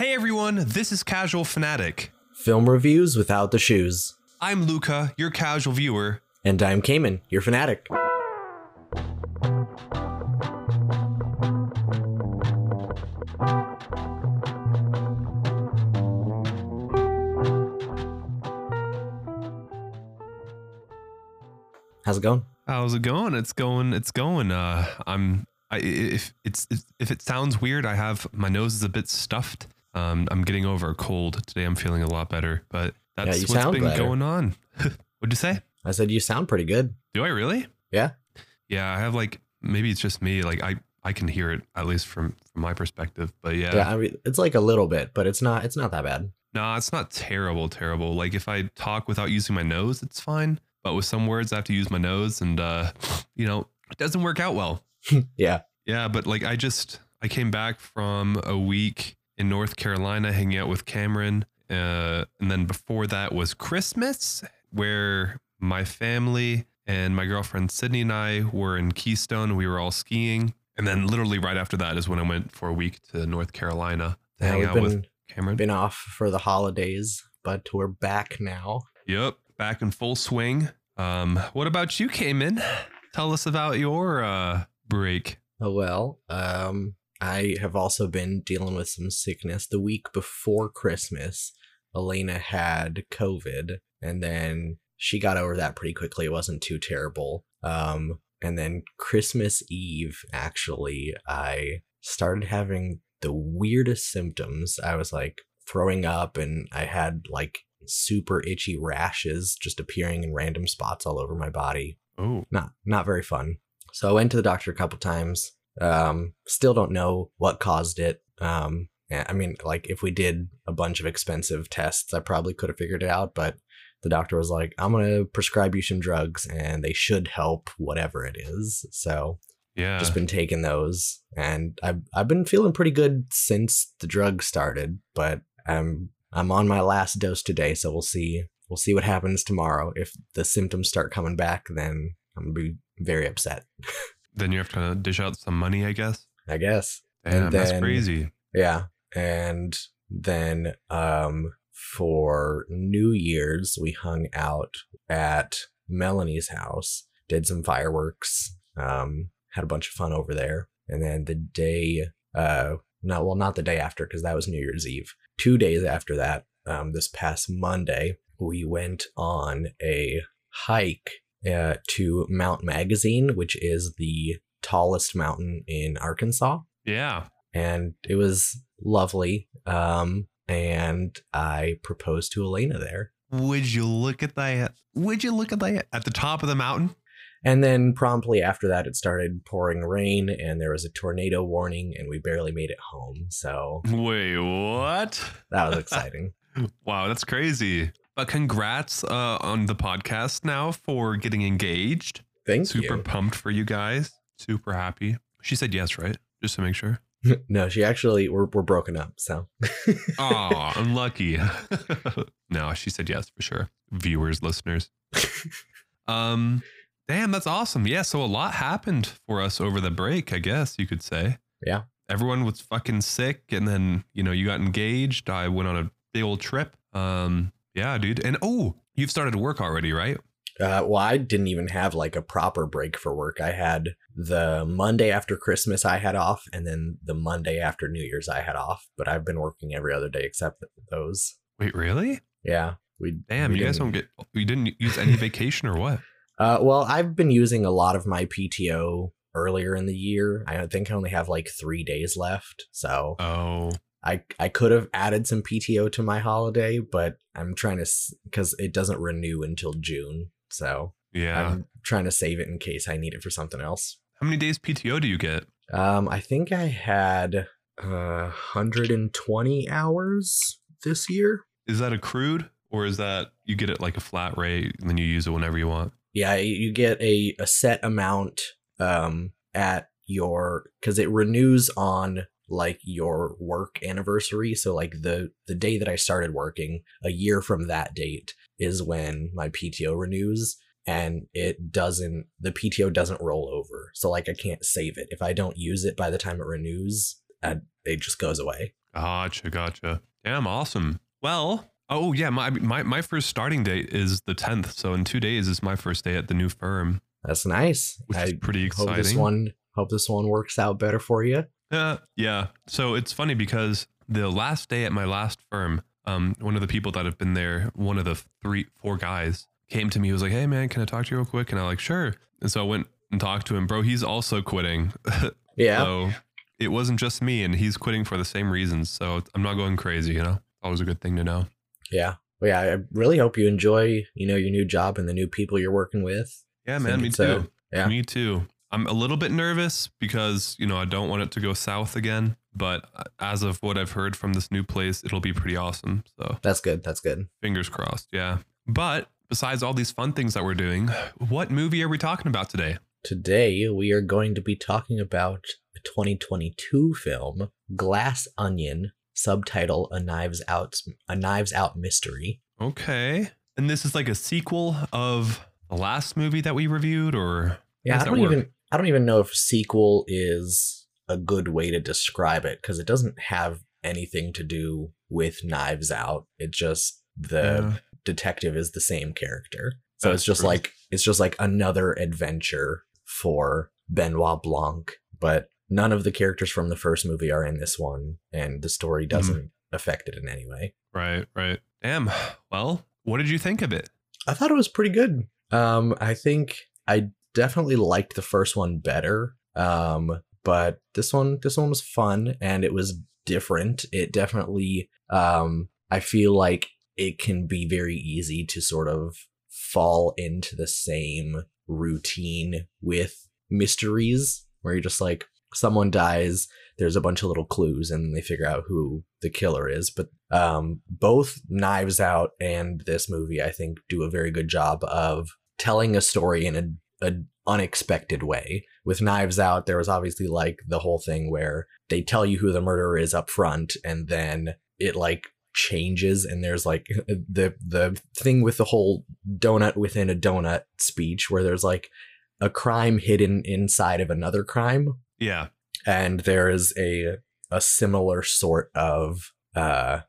Hey everyone, this is Casual Fanatic. Film reviews without the shoes. I'm Luca, your casual viewer. And I'm Cayman, your fanatic. How's it going? How's it going? It's going. It's going. Uh, I'm. I if it's if it sounds weird, I have my nose is a bit stuffed. Um, I'm getting over a cold today. I'm feeling a lot better, but that's you what's been better. going on. What'd you say? I said you sound pretty good. Do I really? Yeah. Yeah, I have like maybe it's just me. Like I I can hear it at least from from my perspective. But yeah, Yeah, I mean it's like a little bit, but it's not it's not that bad. no, it's not terrible. Terrible. Like if I talk without using my nose, it's fine. But with some words, I have to use my nose, and uh, you know, it doesn't work out well. Yeah. Yeah, but like I just I came back from a week in North Carolina hanging out with Cameron. Uh, and then before that was Christmas, where my family and my girlfriend Sydney and I were in Keystone. We were all skiing. And then literally right after that is when I went for a week to North Carolina to Yeah, hang out been with Cameron. been off for the holidays, but we're back now. Yep, back in full swing. Um, what about you, Cayman? Tell us about your uh break. Oh well, um, I have also been dealing with some sickness. The week before Christmas, Elena had COVID, and then she got over that pretty quickly. It wasn't too terrible. Um, and then Christmas Eve, actually, I started having the weirdest symptoms. I was like throwing up, and I had like super itchy rashes just appearing in random spots all over my body Oh, not not very fun. So I went to the doctor a couple times. Um, still don't know what caused it. Um, yeah, I mean, like if we did a bunch of expensive tests, I probably could have figured it out. But the doctor was like, "I'm gonna prescribe you some drugs, and they should help whatever it is." So yeah. just been taking those, and I've I've been feeling pretty good since the drug started. But I'm I'm on my last dose today, so we'll see we'll see what happens tomorrow. If the symptoms start coming back, then I'm gonna be very upset. then you have to dish out some money, I guess. I guess. Damn, And that's crazy. Yeah. And then um for New Year's we hung out at Melanie's house, did some fireworks, um, had a bunch of fun over there. And then the day uh no, well not the day after, because that was New Year's Eve. Two days after that, um, this past Monday, we went on a hike uh, to Mount Magazine, which is the tallest mountain in Arkansas Yeah. and it was lovely. Um, and I proposed to Elena there. Would you look at that? Would you look at that at the top of the mountain? And then promptly after that, it started pouring rain, and there was a tornado warning, and we barely made it home. So Wait, what? that was exciting. Wow, that's crazy. But congrats uh, on the podcast now for getting engaged. Thank Super you. pumped for you guys. Super happy. She said yes, right? Just to make sure. no, she actually we're we're broken up. So Oh, unlucky. no, she said yes for sure. Viewers, listeners. Um, damn, that's awesome. Yeah, so a lot happened for us over the break, I guess you could say. Yeah. Everyone was fucking sick, and then you know you got engaged. I went on a big old trip. Um, yeah, dude. And oh, you've started work already, right? Uh, well, I didn't even have like a proper break for work. I had the Monday after Christmas I had off, and then the Monday after New Year's I had off. But I've been working every other day except those. Wait, really? Yeah, we. Damn, we you guys don't get. You didn't use any vacation or what? Uh, well, I've been using a lot of my PTO earlier in the year. I think I only have like three days left, so Oh, I I could have added some PTO to my holiday, but I'm trying to because it doesn't renew until June, so yeah. I'm trying to save it in case I need it for something else. How many days PTO do you get? Um, I think I had uh 120 hours this year. Is that accrued or is that you get it like a flat rate and then you use it whenever you want? Yeah, you get a a set amount um at your because it renews on like your work anniversary. So like the the day that I started working, a year from that date is when my PTO renews and it doesn't the PTO doesn't roll over. So like I can't save it. If I don't use it by the time it renews, uh, it just goes away. Gotcha, gotcha. Damn, awesome. Well, oh yeah, my my my first starting date is the tenth, so in two days is my first day at the new firm, That's nice. which I is pretty hope this one hope this one works out better for you. Yeah, yeah. So it's funny because the last day at my last firm, um, one of the people that have been there, one of the three, four guys, came to me. He was like, "Hey, man, can I talk to you real quick?" And I like, "Sure." And so I went and talked to him, bro. He's also quitting. Yeah. So it wasn't just me, and he's quitting for the same reasons. So I'm not going crazy. You know, always a good thing to know. Yeah. Well, yeah, I really hope you enjoy, you know, your new job and the new people you're working with. Yeah, man. Me uh, too. yeah. Me too. I'm a little bit nervous because, you know, I don't want it to go south again. But uh, as of what I've heard from this new place, it'll be pretty awesome. So That's good. That's good. fingers crossed. Yeah. But besides all these fun things that we're doing, what movie are we talking about today? Today we are going to be talking about a 2022 film, Glass Onion, subtitle A Knives Out A Knives Out Mystery. Okay. And this is like a sequel of the last movie that we reviewed, or Yeah, I don't even I don't even know if sequel is a good way to describe it because it doesn't have anything to do with Knives Out. It just the Yeah. detective is the same character. So That's it's just true. like it's just like another adventure for Benoit Blanc, but none of the characters from the first movie are in this one and the story Mm-hmm. doesn't affect it in any way. right, right. Damn. Well, what did you think of it? I thought it was pretty good. Um, I think I definitely liked the first one better. Um, but this one, this one was fun and it was different. It definitely, um, I feel like it can be very easy to sort of fall into the same routine with mysteries where you're just like, someone dies, there's a bunch of little clues and they figure out who the killer is. But um, both Knives Out and this movie, I think, do a very good job of telling a story in a, a unexpected way. With Knives Out, there was obviously like the whole thing where they tell you who the murderer is up front, and then it like changes and there's like the the thing with the whole donut within a donut speech where there's like a crime hidden inside of another crime Yeah. and there is a a similar sort of uh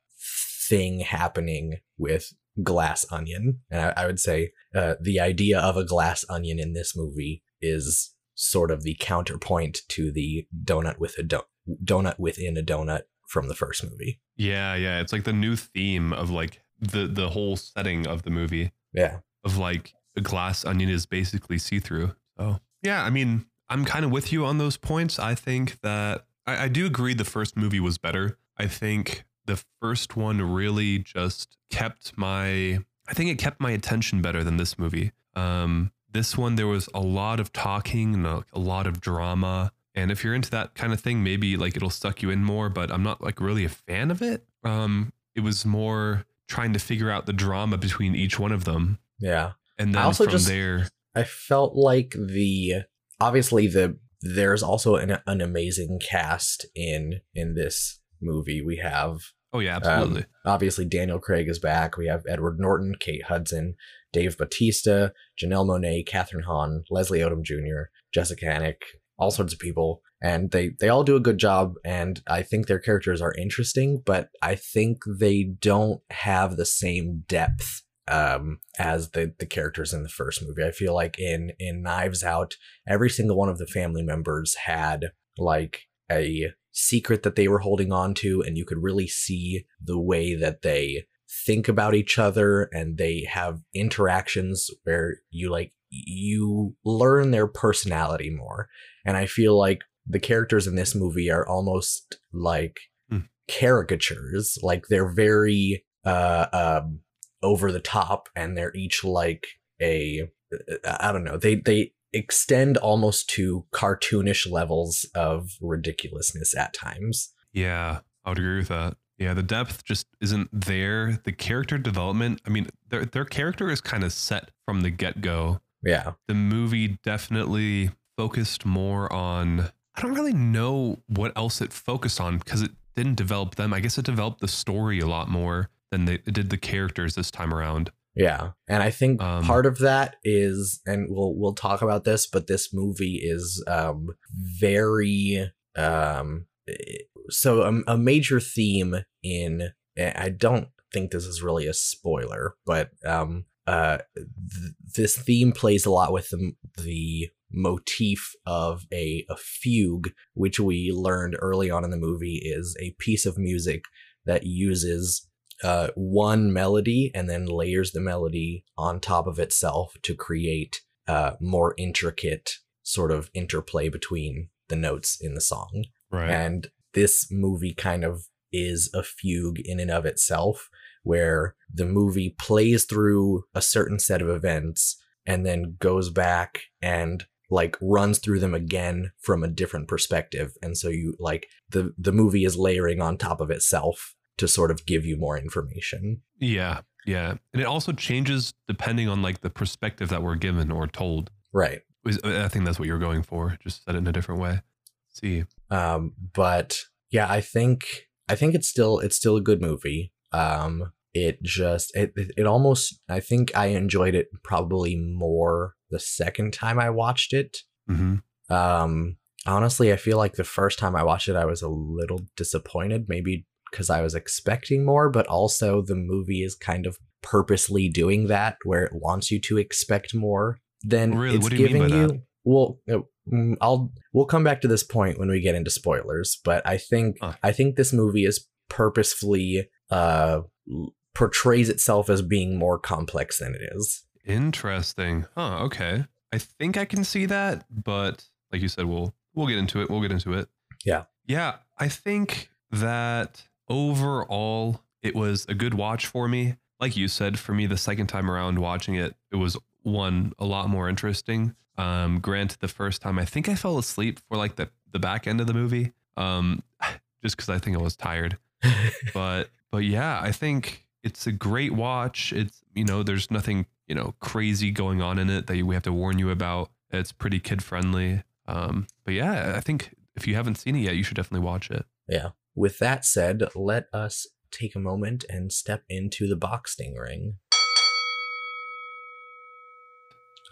thing happening with glass onion and i, I would say uh, the idea of a glass onion in this movie is sort of the counterpoint to the donut with a do- donut within a donut from the first movie Yeah, yeah. It's like the new theme of like the the whole setting of the movie yeah of like a glass onion is basically see through. So yeah, I mean, I'm kind of with you on those points. I think that I, I do agree the first movie was better. I think the first one really just kept my I think it kept my attention better than this movie. Um this one there was a lot of talking and a, a lot of drama. And if you're into that kind of thing, maybe like it'll suck you in more, but I'm not like really a fan of it. Um it was more trying to figure out the drama between each one of them. yeah And I then also from just- there, I felt like the obviously the there's also an, an amazing cast in in this movie. We have oh yeah, Um, absolutely. obviously Daniel Craig is back. We have Edward Norton, Kate Hudson, Dave Bautista, Janelle Monáe, Kathryn Hahn, Leslie Odom Jr., Jessica Henwick, all sorts of people, and they they all do a good job. And I think their characters are interesting, but I think they don't have the same depth um as the the characters in the first movie. I feel like in in Knives Out, every single one of the family members had like a secret that they were holding on to and you could really see the way that they think about each other and they have interactions where you like you learn their personality more. And i feel like the characters in this movie are almost like Hmm. caricatures. Like they're very uh um over the top and they're each like a i don't know. They they extend almost to cartoonish levels of ridiculousness at times Yeah, I would agree with that. Yeah, the depth just isn't there. The character development, I mean, their their character is kind of set from the get go. yeah The movie definitely focused more on. I don't really know what else it focused on because it didn't develop them. I guess it developed the story a lot more than they, it did the characters this time around. Yeah, and I think Um, part of that is, and we'll we'll talk about this, but this movie is um very um eh, so a, a major theme in I don't think this is really a spoiler, but um, uh, th- this theme plays a lot with the, the motif of a, a fugue, which we learned early on in the movie is a piece of music that uses uh, one melody and then layers the melody on top of itself to create uh, more intricate sort of interplay between the notes in the song. Right. And this movie kind of is a fugue in and of itself, where the movie plays through a certain set of events and then goes back and like runs through them again from a different perspective and so you like the the movie is layering on top of itself to sort of give you more information Yeah. Yeah. And it also changes depending on like the perspective that we're given or told. right I think that's what you're going for. Just said it in a different way. see. um but yeah i think i think it's still it's still a good movie um it just it it almost i think i enjoyed it probably more the second time i watched it hmm Um, honestly, I feel like the first time I watched it, I was a little disappointed, maybe because I was expecting more, but also the movie is kind of purposely doing that, where it wants you to expect more than Really? it's What do you mean giving you. Well, uh, mm, I'll we'll come back to this point when we get into spoilers, but I think Huh. I think this movie is purposefully uh portrays itself as being more complex than it is. Interesting. Huh. Okay. I think I can see that, but like you said, we'll we'll get into it. We'll get into it. Yeah. Yeah. I think that overall it was a good watch for me. Like you said, for me the second time around watching it, it was one a lot more interesting. Um, granted, the first time I think I fell asleep for like the the back end of the movie. Um, just because I think I was tired but but yeah, I think it's a great watch. It's you know, there's nothing you know crazy going on in it that we have to warn you about. It's pretty kid friendly. Um, but yeah, I think if you haven't seen it yet, you should definitely watch it. Yeah. With that said, let us take a moment and step into the boxing ring.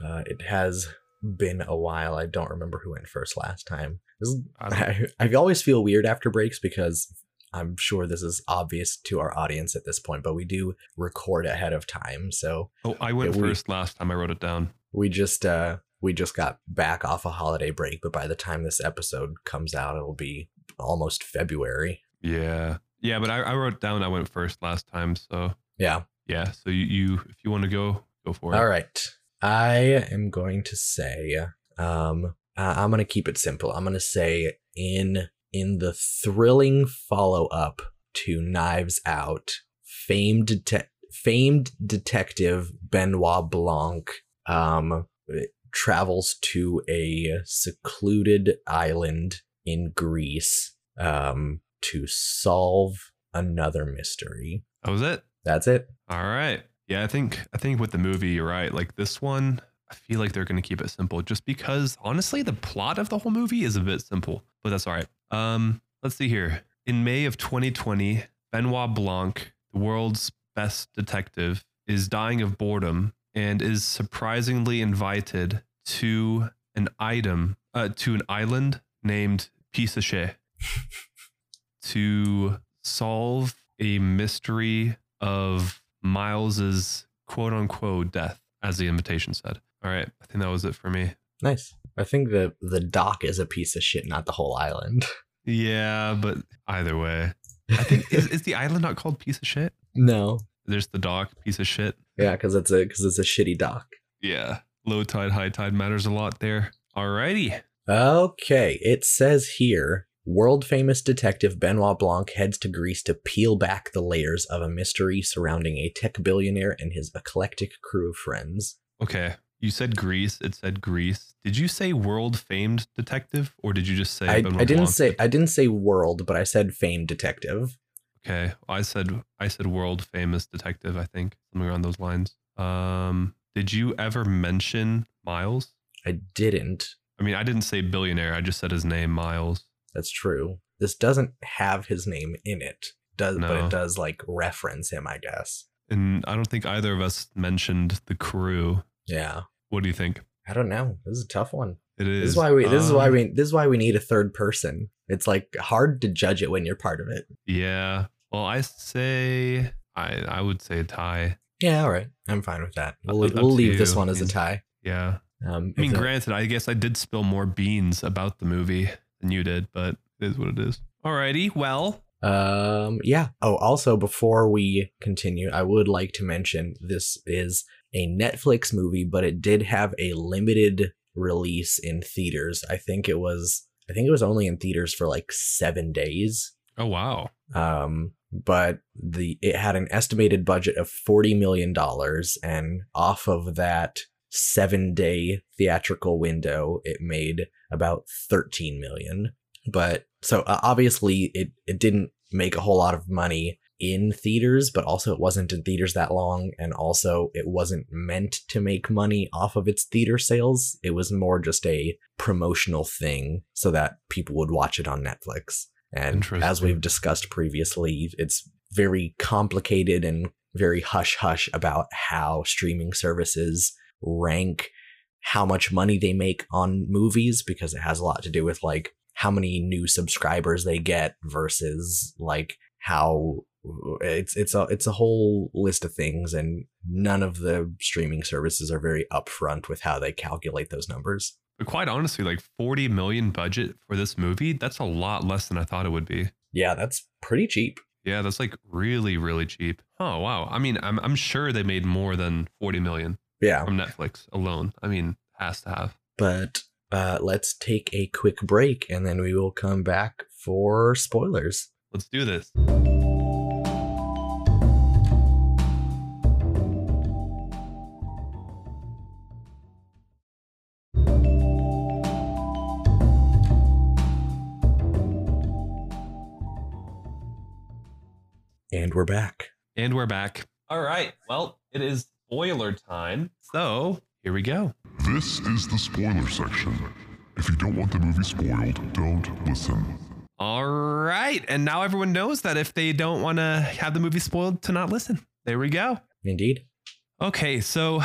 Uh, it has been a while. I don't remember who went first last time. This is, I I, I always feel weird after breaks because I'm sure this is obvious to our audience at this point, but we do record ahead of time. So Oh, I went we- first last time. I wrote it down. we just uh we just got back off a holiday break, but by the time this episode comes out, it'll be almost February. Yeah, yeah, but I, I wrote down I went first last time. So Yeah. yeah, so you, you if you want to go, go for it. All right. I am going to say, um, I- I'm going to keep it simple. I'm going to say in in the thrilling follow up to Knives Out, famed det- famed detective Benoit Blanc um travels to a secluded island in Greece um to solve another mystery. That was it. That's it. All right. Yeah, I think I think with the movie, you're right. Like this one, I feel like they're going to keep it simple, just because honestly, the plot of the whole movie is a bit simple, but that's all right. Um, let's see here. In May of 2020, Benoit Blanc, the world's best detective, is dying of boredom and is surprisingly invited to an item, uh, to an island named Pisachet to solve a mystery of Miles's quote unquote death, as the invitation said. All right, I think that was it for me. Nice. I think the the dock is a piece of shit, not the whole island. Yeah, but either way, I think is, is the island not called piece of shit? no. There's the dock, piece of shit. Yeah, because it's a because it's a shitty dock. Yeah, low tide, high tide matters a lot there. Alrighty. Okay, it says here world famous detective Benoit Blanc heads to Greece to peel back the layers of a mystery surrounding a tech billionaire and his eclectic crew of friends. Okay, you said Greece. It said Greece. Did you say world famed detective, or did you just say? I, I didn't Blanc? say I didn't say world, but I said famed detective. Okay, I said I said world famous detective. I think something around those lines. Um, did you ever mention Miles? I didn't. I mean, I didn't say billionaire. I just said his name, Miles. That's true. This doesn't have his name in it. Does but it does like reference him, I guess. And I don't think either of us mentioned the crew. Yeah. What do you think? I don't know. This is a tough one. It is. This is why we. This is why Um, we. This is why we need a third person. It's like hard to judge it when you're part of it. Yeah. Well, I say I I would say a tie. Yeah, all right. I'm fine with that. We'll, we'll leave this one as a tie. Yeah. Um, I mean, granted, I guess I did spill more beans about the movie than you did, but it is what it is. Alrighty. Well, Um, yeah. Oh, also, before we continue, I would like to mention this is a Netflix movie, but it did have a limited release in theaters. I think it was, I think it was only in theaters for like seven days. oh wow. Um, but the it had an estimated budget of forty million dollars, and off of that seven day theatrical window, it made about thirteen million. But so uh, obviously, it it didn't make a whole lot of money in theaters, but also it wasn't in theaters that long, and also it wasn't meant to make money off of its theater sales. It was more just a promotional thing so that people would watch it on Netflix. And as we've discussed previously, it's very complicated and very hush hush about how streaming services rank how much money they make on movies because it has a lot to do with like how many new subscribers they get versus like how it's it's a it's a whole list of things and none of the streaming services are very upfront with how they calculate those numbers. But quite honestly, like 40 million budget for this movie, that's a lot less than I thought it would be. Yeah, that's pretty cheap. Yeah, that's like really, really cheap. Oh wow. I mean, I'm I'm sure they made more than 40 million Yeah. from Netflix alone. I mean, has to have. but uh, let's take a quick break and then we will come back for spoilers. Let's do this. And we're back. And we're back. All right. Well, it is spoiler time. So here we go. This is the spoiler section. If you don't want the movie spoiled, don't listen. All right. And now everyone knows that if they don't want to have the movie spoiled, to not listen. There we go. Indeed. Okay. So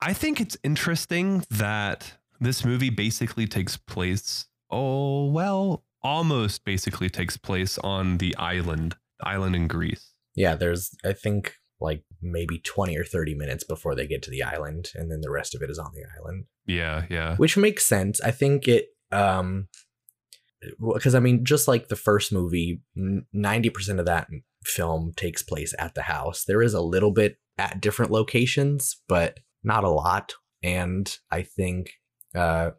I think it's interesting that this movie basically takes place, oh, well, almost basically takes place on the island, the island in Greece. Yeah, there's, I think, like maybe 20 or 30 minutes before they get to the island, and then the rest of it is on the island, Yeah. Yeah. which makes sense. I think it, um, because I mean, just like the first movie, 90% of that film takes place at the house. There is a little bit at different locations, but not a lot. And I think uh,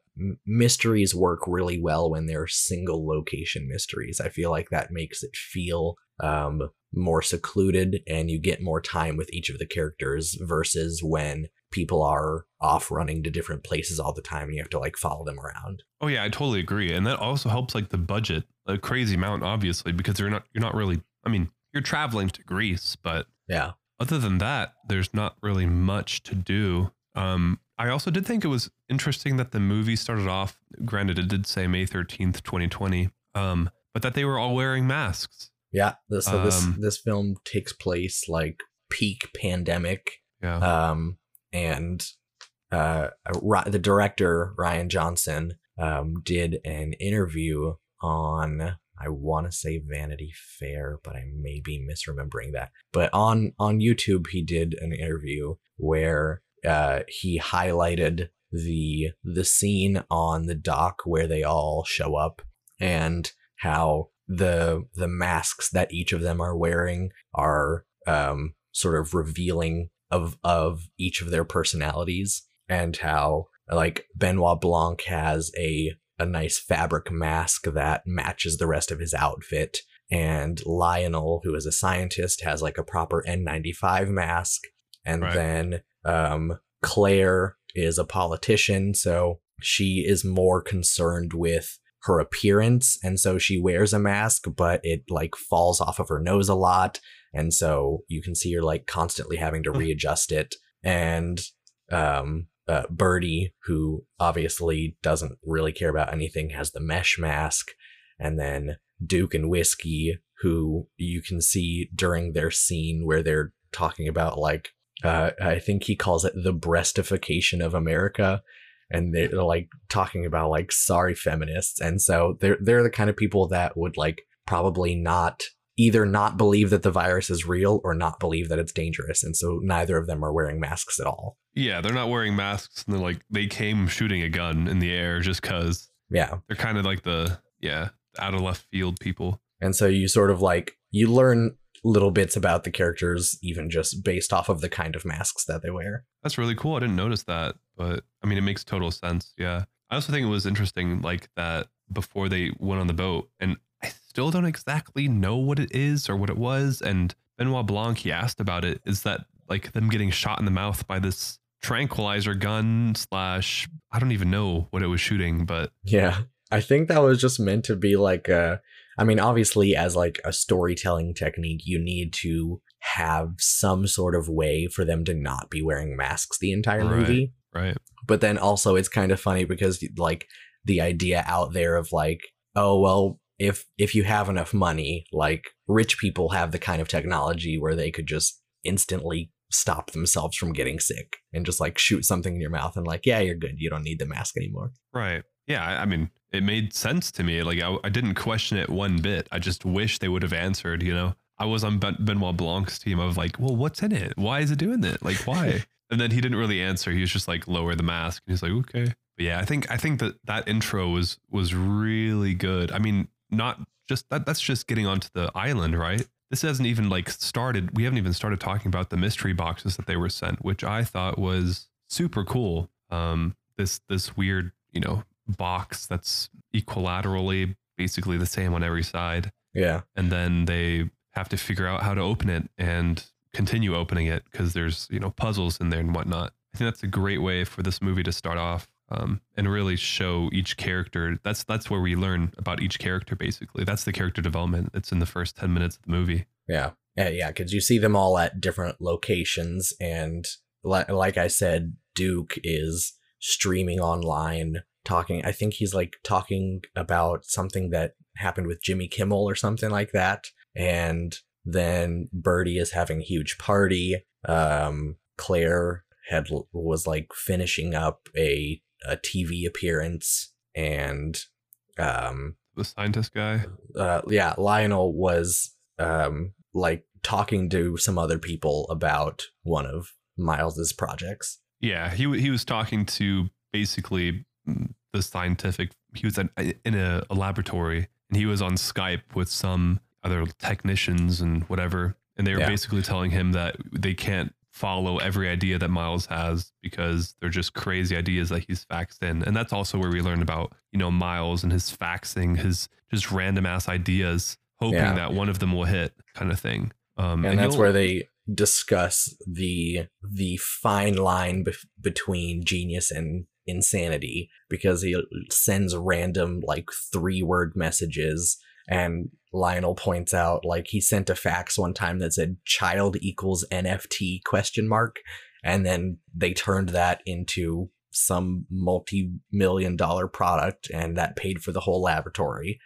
mysteries work really well when they're single location mysteries. I feel like that makes it feel um, more secluded and you get more time with each of the characters versus when people are off running to different places all the time and you have to like follow them around. Oh yeah, I totally agree, and that also helps like the budget a crazy amount, obviously, because you're not you're not really. I mean, you're traveling to Greece, but Yeah. other than that, there's not really much to do. Um, I also did think it was interesting that the movie started off. Granted, it did say May thirteenth, twenty twenty, um, but that they were all wearing masks. Yeah. th- So this Um, this film takes place like peak pandemic. Yeah, Um, and uh, the director Rian Johnson um, did an interview on I want to say Vanity Fair, but I may be misremembering that. But on on YouTube, he did an interview where uh, he highlighted the the scene on the dock where they all show up and how the the masks that each of them are wearing are um, sort of revealing of of each of their personalities and how like Benoit Blanc has a a nice fabric mask that matches the rest of his outfit and Lionel who is a scientist has like a proper N95 mask and Right. then um Claire is a politician so she is more concerned with her appearance and so she wears a mask but it like falls off of her nose a lot and so you can see her like constantly having to readjust it and um uh, birdie who obviously doesn't really care about anything has the mesh mask and then duke and whiskey who you can see during their scene where they're talking about like uh, i think he calls it the breastification of america and they're like talking about like sorry feminists. And so they're they're the kind of people that would like probably not either not believe that the virus is real or not believe that it's dangerous. And so neither of them are wearing masks at all. Yeah, they're not wearing masks and they're like they came shooting a gun in the air just cuz yeah. they're kind of like the yeah, out of left field people. and so you sort of like you learn little bits about the characters even just based off of the kind of masks that they wear That's really cool. I didn't notice that, but I mean, it makes total sense. Yeah. I also think it was interesting, like that before they went on the boat, and I still don't exactly know what it is or what it was. And Benoit Blanc, he asked about it. Is that like them getting shot in the mouth by this tranquilizer gun slash? I don't even know what it was shooting, but Yeah. I think that was just meant to be like a I mean obviously as like a storytelling technique you need to have some sort of way for them to not be wearing masks the entire Right. movie. right. But then also it's kind of funny because like the idea out there of like oh well if if you have enough money like rich people have the kind of technology where they could just instantly stop themselves from getting sick and just like shoot something in your mouth and like yeah you're good you don't need the mask anymore. Right. Yeah. I, I mean, it made sense to me. Like, I, I didn't question it one bit. I just wish they would have answered, you know? I was on ben, Benoit Blanc's team. I was like, well, what's in it? Why is it doing that? Like, why? and then he didn't really answer. He was just like, lower the mask. And he's like, okay. But yeah, I think, I think that that intro was, was really good. I mean, not just that, that's just getting onto the island, right? This hasn't even like started. We haven't even started talking about the mystery boxes that they were sent, which I thought was super cool. Um, this, this weird, you know, box that's equilaterally basically the same on every side. Yeah. and then they have to figure out how to open it and continue opening it because there's you know puzzles in there and whatnot. I think that's a great way for this movie to start off um, and really show each character. That's that's where we learn about each character basically. That's the character development it's in the first 10 minutes of the movie. Yeah. Yeah, yeah, because you see them all at different locations, and li- like I said, Duke is streaming online, talking. I think he's like talking about something that happened with Jimmy Kimmel or something like that, and then Birdie is having a huge party. Um, Claire had was like finishing up a a TV appearance, and um, the scientist guy uh, yeah, Lionel was um like talking to some other people about one of Miles's projects. Yeah, he he was talking to basically mm, the scientific. He was at, in a, a laboratory and he was on Skype with some other technicians and whatever, and they were Yeah. basically telling him that they can't follow every idea that Miles has because they're just crazy ideas that he's faxed in, and that's also where we learn about you know Miles and his faxing, his just random ass ideas, hoping Yeah. that one of them will hit, kind of thing. Um, and, that's where they discuss the the fine line bef- between genius and insanity because he sends random like three word messages and Lionel points out like he sent a fax one time that said child equals NFT question mark and then they turned that into some multi-million dollar product and that paid for the whole laboratory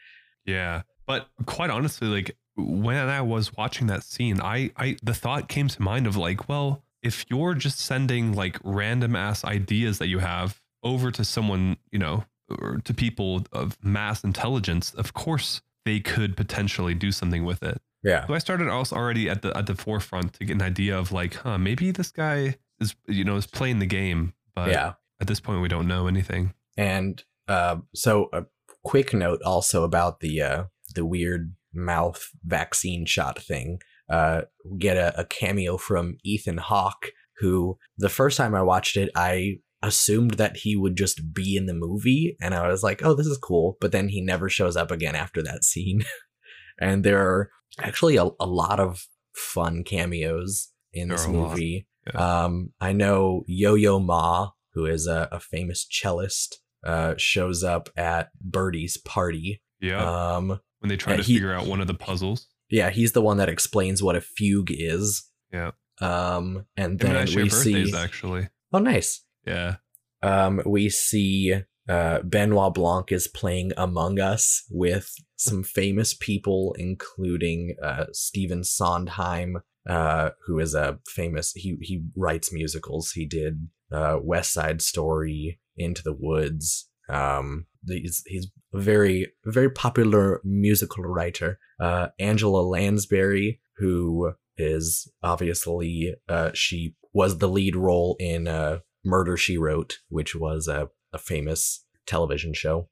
Yeah. But quite honestly, like when I was watching that scene, I, I the thought came to mind of like, well, if you're just sending like random ass ideas that you have over to someone, you know, or to people of mass intelligence, of course they could potentially do something with it. yeah So I started also already at the at the forefront to get an idea of like, huh, maybe this guy is you know is playing the game, but yeah at this point we don't know anything. And uh, so a quick note also about the uh, the weird mouth vaccine shot thing. Uh, get a, a cameo from Ethan Hawke, who the first time I watched it, I assumed that he would just be in the movie, and I was like, "Oh, this is cool." But then he never shows up again after that scene. and there are actually a, a lot of fun cameos in There this are a lot, movie. yeah. Um, I know Yo Yo Ma, who is a, a famous cellist, uh, shows up at Birdie's party. Yeah. Um, when they try to he- figure out one of the puzzles. yeah, he's the one that explains what a fugue is. Yeah. Um, and then we see. actually. Oh, nice. Yeah. Um, we see uh, Benoit Blanc is playing Among Us with some famous people, including uh, Stephen Sondheim, uh, who is a famous he he writes musicals. He did uh, West Side Story, Into the Woods. Um, he's he's a very very popular musical writer. Uh, Angela Lansbury, who is obviously uh, she was the lead role in uh, Murder She Wrote, which was a, a famous television show.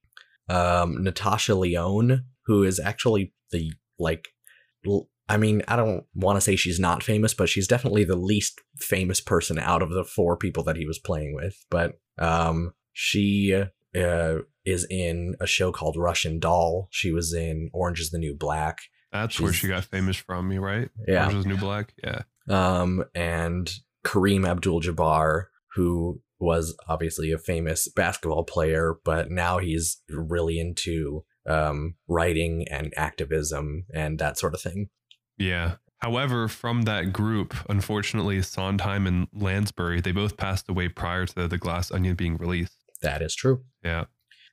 Um, Natasha Lyonne, who is actually the like l- I mean, I don't want to say she's not famous, but she's definitely the least famous person out of the four people that he was playing with. But um, she uh, is in a show called Russian Doll. She was in Orange is the New Black. That's where she got famous from, you right? Yeah. Orange is the New Black. Yeah. Um, and Kareem Abdul Jabbar, who was obviously a famous basketball player, but now he's really into um, writing and activism and that sort of thing. Yeah. However, from that group, unfortunately, Sondheim and Lansbury, they both passed away prior to The Glass Onion being released. That is true. Yeah.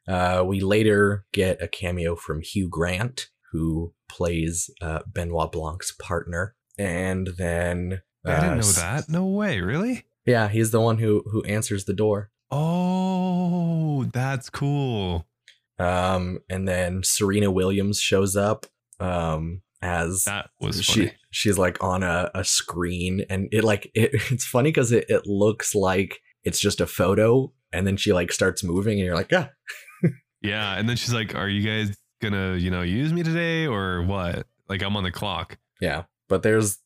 Uh, we later get a cameo from Hugh Grant, who plays uh, Benoit Blanc's partner, and then I didn't uh, know that. No way. Really? Yeah, he's the one who who answers the door. Oh, that's cool. Um, and then Serena Williams shows up um, as That was she funny. she's like on a, a screen, and it like it, it's funny because it, it looks like it's just a photo, and then she like starts moving, and you're like, yeah, Yeah. And then she's like, Are you guys gonna, you know, use me today or what? Like I'm on the clock. yeah. But there's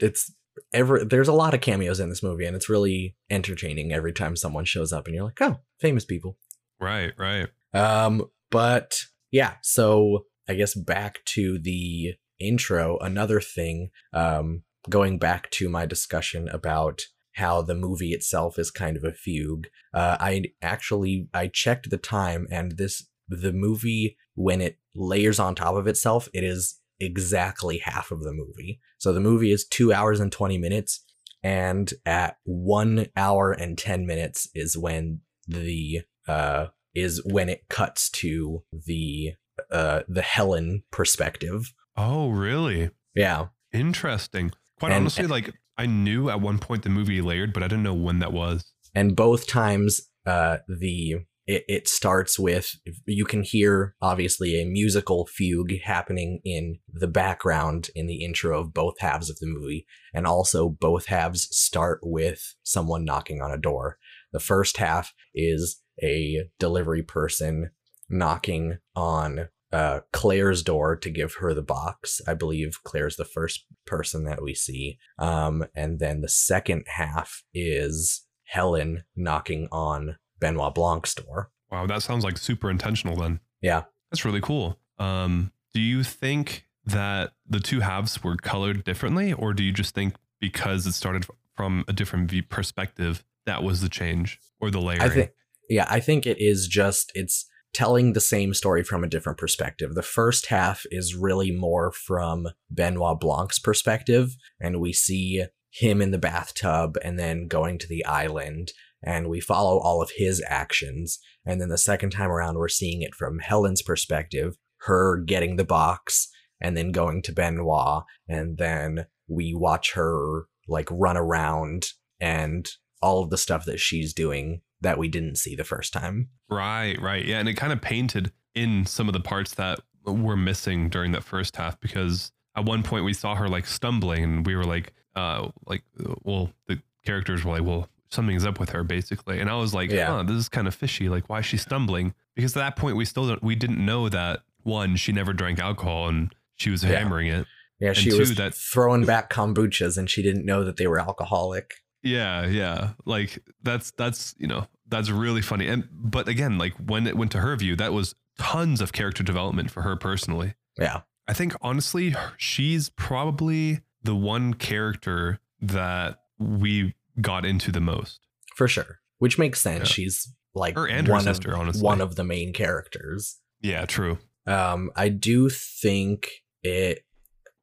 it's ever there's a lot of cameos in this movie, and it's really entertaining every time someone shows up, and you're like, oh, famous people. Right, right. Um, but yeah, so I guess back to the intro, another thing, um, going back to my discussion about how the movie itself is kind of a fugue. Uh, I actually I checked the time and this the movie when it layers on top of itself, it is exactly half of the movie. So the movie is two hours and 20 minutes. And at one hour and 10 minutes is when the uh is when it cuts to the uh the Helen perspective. Oh, really? Yeah. Interesting. Quite And- honestly, like I knew at one point the movie layered, but I didn't know when that was. And both times uh the it, it starts with you can hear obviously a musical fugue happening in the background in the intro of both halves of the movie and also both halves start with someone knocking on a door the first half is a delivery person knocking on uh, Claire's door to give her the box. I believe Claire's the first person that we see. Um, and then the second half is Helen knocking on Benoit Blanc store. Wow, that sounds like super intentional then. Yeah. That's really cool. Um, do you think that the two halves were colored differently, or do you just think because it started from a different view perspective, that was the change or the layering? I think, yeah, I think it is just, it's telling the same story from a different perspective. The first half is really more from Benoit Blanc's perspective, and we see him in the bathtub and then going to the island, and we follow all of his actions. And then the second time around, we're seeing it from Helen's perspective, her getting the box and then going to Benoit, and then we watch her like run around and all of the stuff that she's doing that we didn't see the first time. Right, right. Yeah. And it kind of painted in some of the parts that were missing during that first half because at one point we saw her like stumbling and we were like, uh, like, well, the characters were like, well, something's up with her basically. And I was like, Yeah. huh, this is kind of fishy. Like, why is she stumbling? Because at that point we still don't, we didn't know that one, she never drank alcohol and she was Yeah. hammering it. Yeah, she two, was that- throwing back kombuchas and she didn't know that they were alcoholic. Yeah, yeah. Like that's that's you know that's really funny. And but again, like when it went to her view, that was tons of character development for her personally. Yeah. I think honestly, she's probably the one character that we got into the most. For sure. Which makes sense. Yeah. She's like Her and her one sister, of, honestly. one of the main characters. Yeah, true. Um, I do think it.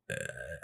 Uh,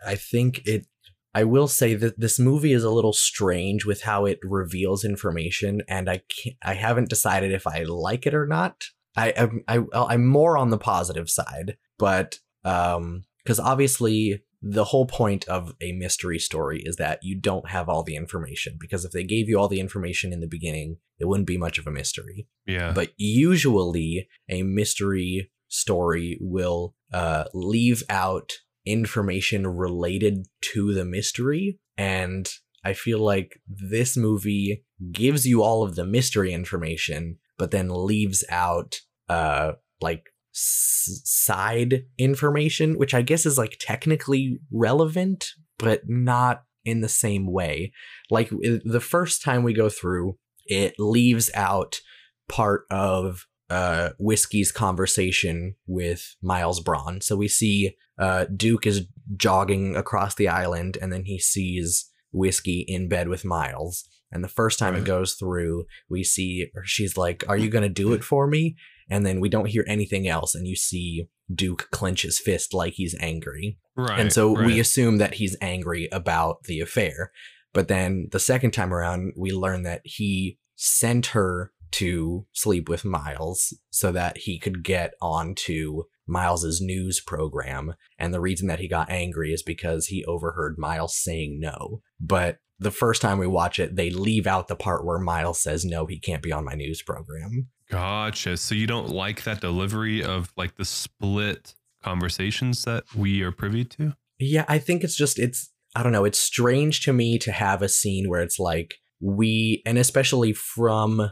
I think it. I will say that this movie is a little strange with how it reveals information, and I can't, I haven't decided if I like it or not. I I'm, I I'm more on the positive side, but um, because obviously the whole point of a mystery story is that you don't have all the information because if they gave you all the information in the beginning, it wouldn't be much of a mystery. Yeah. But usually, a mystery story will uh, leave out information related to the mystery. And I feel like this movie gives you all of the mystery information, but then leaves out uh, like s- side information, which I guess is like technically relevant, but not in the same way. Like the first time we go through, it leaves out part of uh whiskey's conversation with miles Bron. So we see uh duke is jogging across the island and then he sees whiskey in bed with miles. And the first time it goes through we see she's like are you gonna do it for me and then we don't hear anything else and you see duke clench his fist like he's angry right. and so we assume that he's angry about the affair. But then the second time around, we learn that he sent her to sleep with Miles so that he could get onto Miles's news program. And the reason that he got angry is because he overheard Miles saying no. But the first time we watch it, they leave out the part where Miles says no, he can't be on my news program. Gotcha. So you don't like that delivery of like the split conversations that we are privy to? Yeah, I think it's just it's I don't know, it's strange to me to have a scene where it's like we and especially from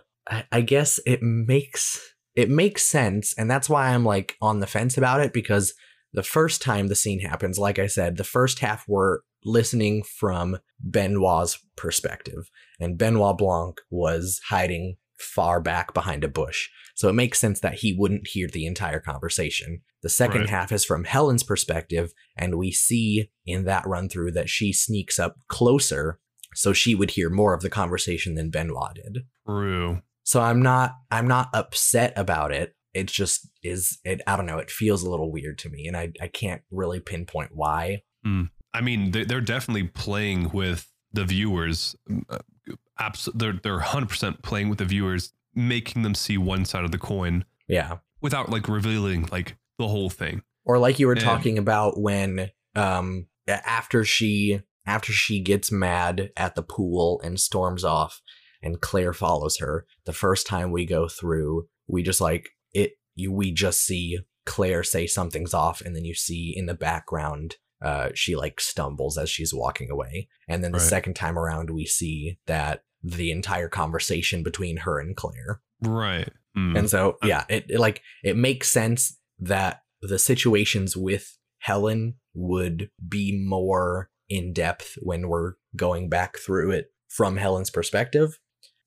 I, guess it makes it makes sense and that's why I'm like on the fence about it because the first time the scene happens, like I said, the first half we're listening from Benoit's perspective and Benoit Blanc was hiding far back behind a bush. So it makes sense that he wouldn't hear the entire conversation. The second Right. half is from Helen's perspective, and we see in that run through that she sneaks up closer so she would hear more of the conversation than Benoit did. True. So I'm not I'm not upset about it. It just is it I don't know, it feels a little weird to me and I I can't really pinpoint why. Hmm. I mean, they- they're definitely playing with the viewers. Uh, abs- they're they're 100% playing with the viewers, making them see one side of the coin Yeah. without like revealing like the whole thing. Or like you were And- talking about when um after she after she gets mad at the pool and storms off and Claire follows her, the first time we go through, we just like it you we just see Claire say something's off and then you see in the background uh she like stumbles as she's walking away. And then the Right. second time around we see that the entire conversation between her and Claire. Right. Mm. And so, yeah, it, it like it makes sense that the situations with Helen would be more in depth when we're going back through it from Helen's perspective.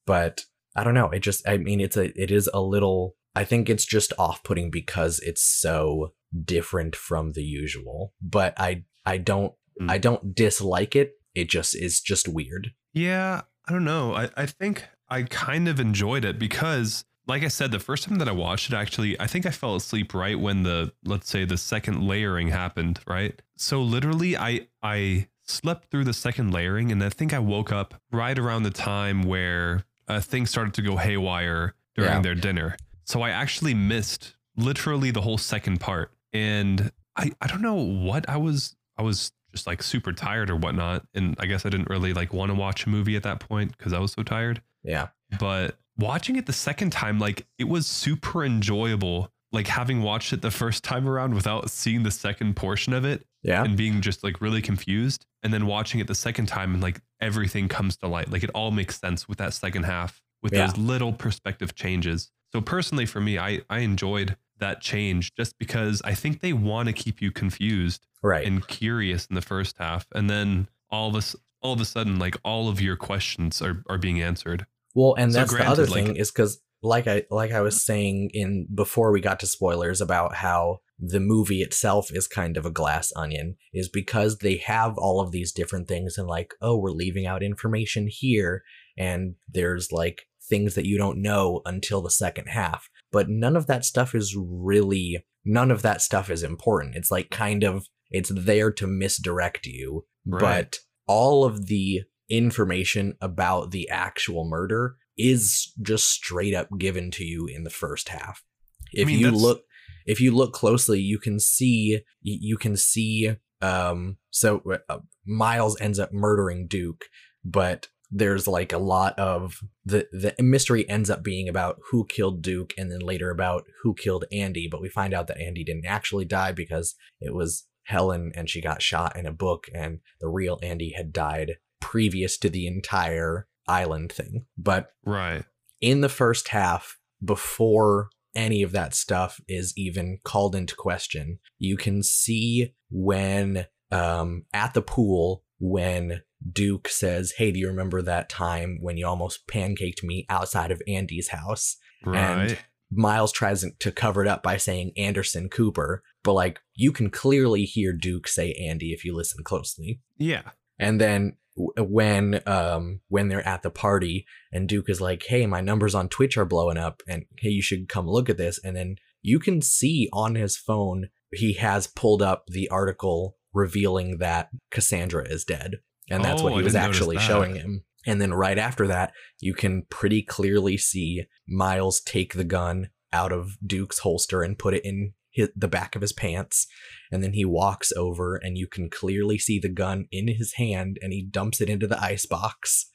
But I don't know. It just I mean it's a it is a little I think it's just off-putting because it's so different from the usual. But I I don't Mm. I don't dislike it. It just is just weird. Yeah, I don't know. I, I think I kind of enjoyed it because, like I said, the first time that I watched it, actually, I think I fell asleep right when the, let's say, the second layering happened, right? So literally, I I slept through the second layering, and I think I woke up right around the time where uh, things started to go haywire during Yeah. their dinner. So I actually missed literally the whole second part, and I I don't know what I was I was just like super tired or whatnot. And I guess I didn't really like want to watch a movie at that point because I was so tired. Yeah. But watching it the second time, like it was super enjoyable. Like having watched it the first time around without seeing the second portion of it Yeah. and being just like really confused. And then watching it the second time and like everything comes to light. Like it all makes sense with that second half with Yeah. those little perspective changes. So personally for me, I, I enjoyed that change just because I think they want to keep you confused Right. and curious in the first half, and then all of us, all of a sudden, like all of your questions are are being answered. Well, and So that's the other like- thing is because, like I like I was saying in before we got to spoilers about how the movie itself is kind of a glass onion, is because they have all of these different things and like, oh, we're leaving out information here, and there's like things that you don't know until the second half, but none of that stuff is really none of that stuff is important. It's like kind of it's there to misdirect you, Right. but all of the information about the actual murder is just straight up given to you in the first half. If mean, you that's- look if you look closely, you can see you can see um so uh, Miles ends up murdering Duke, but there's like a lot of the the mystery ends up being about who killed Duke and then later about who killed Andy, but we find out that Andy didn't actually die because it was Helen and she got shot in a book and the real Andy had died previous to the entire island thing. But Right. in the first half, before any of that stuff is even called into question, you can see when um, at the pool when Duke says, Hey, do you remember that time when you almost pancaked me outside of Andy's house? Right. Miles tries to cover it up by saying Anderson Cooper, but like you can clearly hear Duke say Andy if you listen closely. yeah. And then when um when they're at the party and Duke is like, "Hey, my numbers on Twitch are blowing up and hey, you should come look at this." And then you can see on his phone he has pulled up the article revealing that Cassandra is dead. And that's Oh, what he I was actually showing him. And then right after that, you can pretty clearly see Miles take the gun out of Duke's holster and put it in his, the back of his pants. And then he walks over, and you can clearly see the gun in his hand, and he dumps it into the ice box.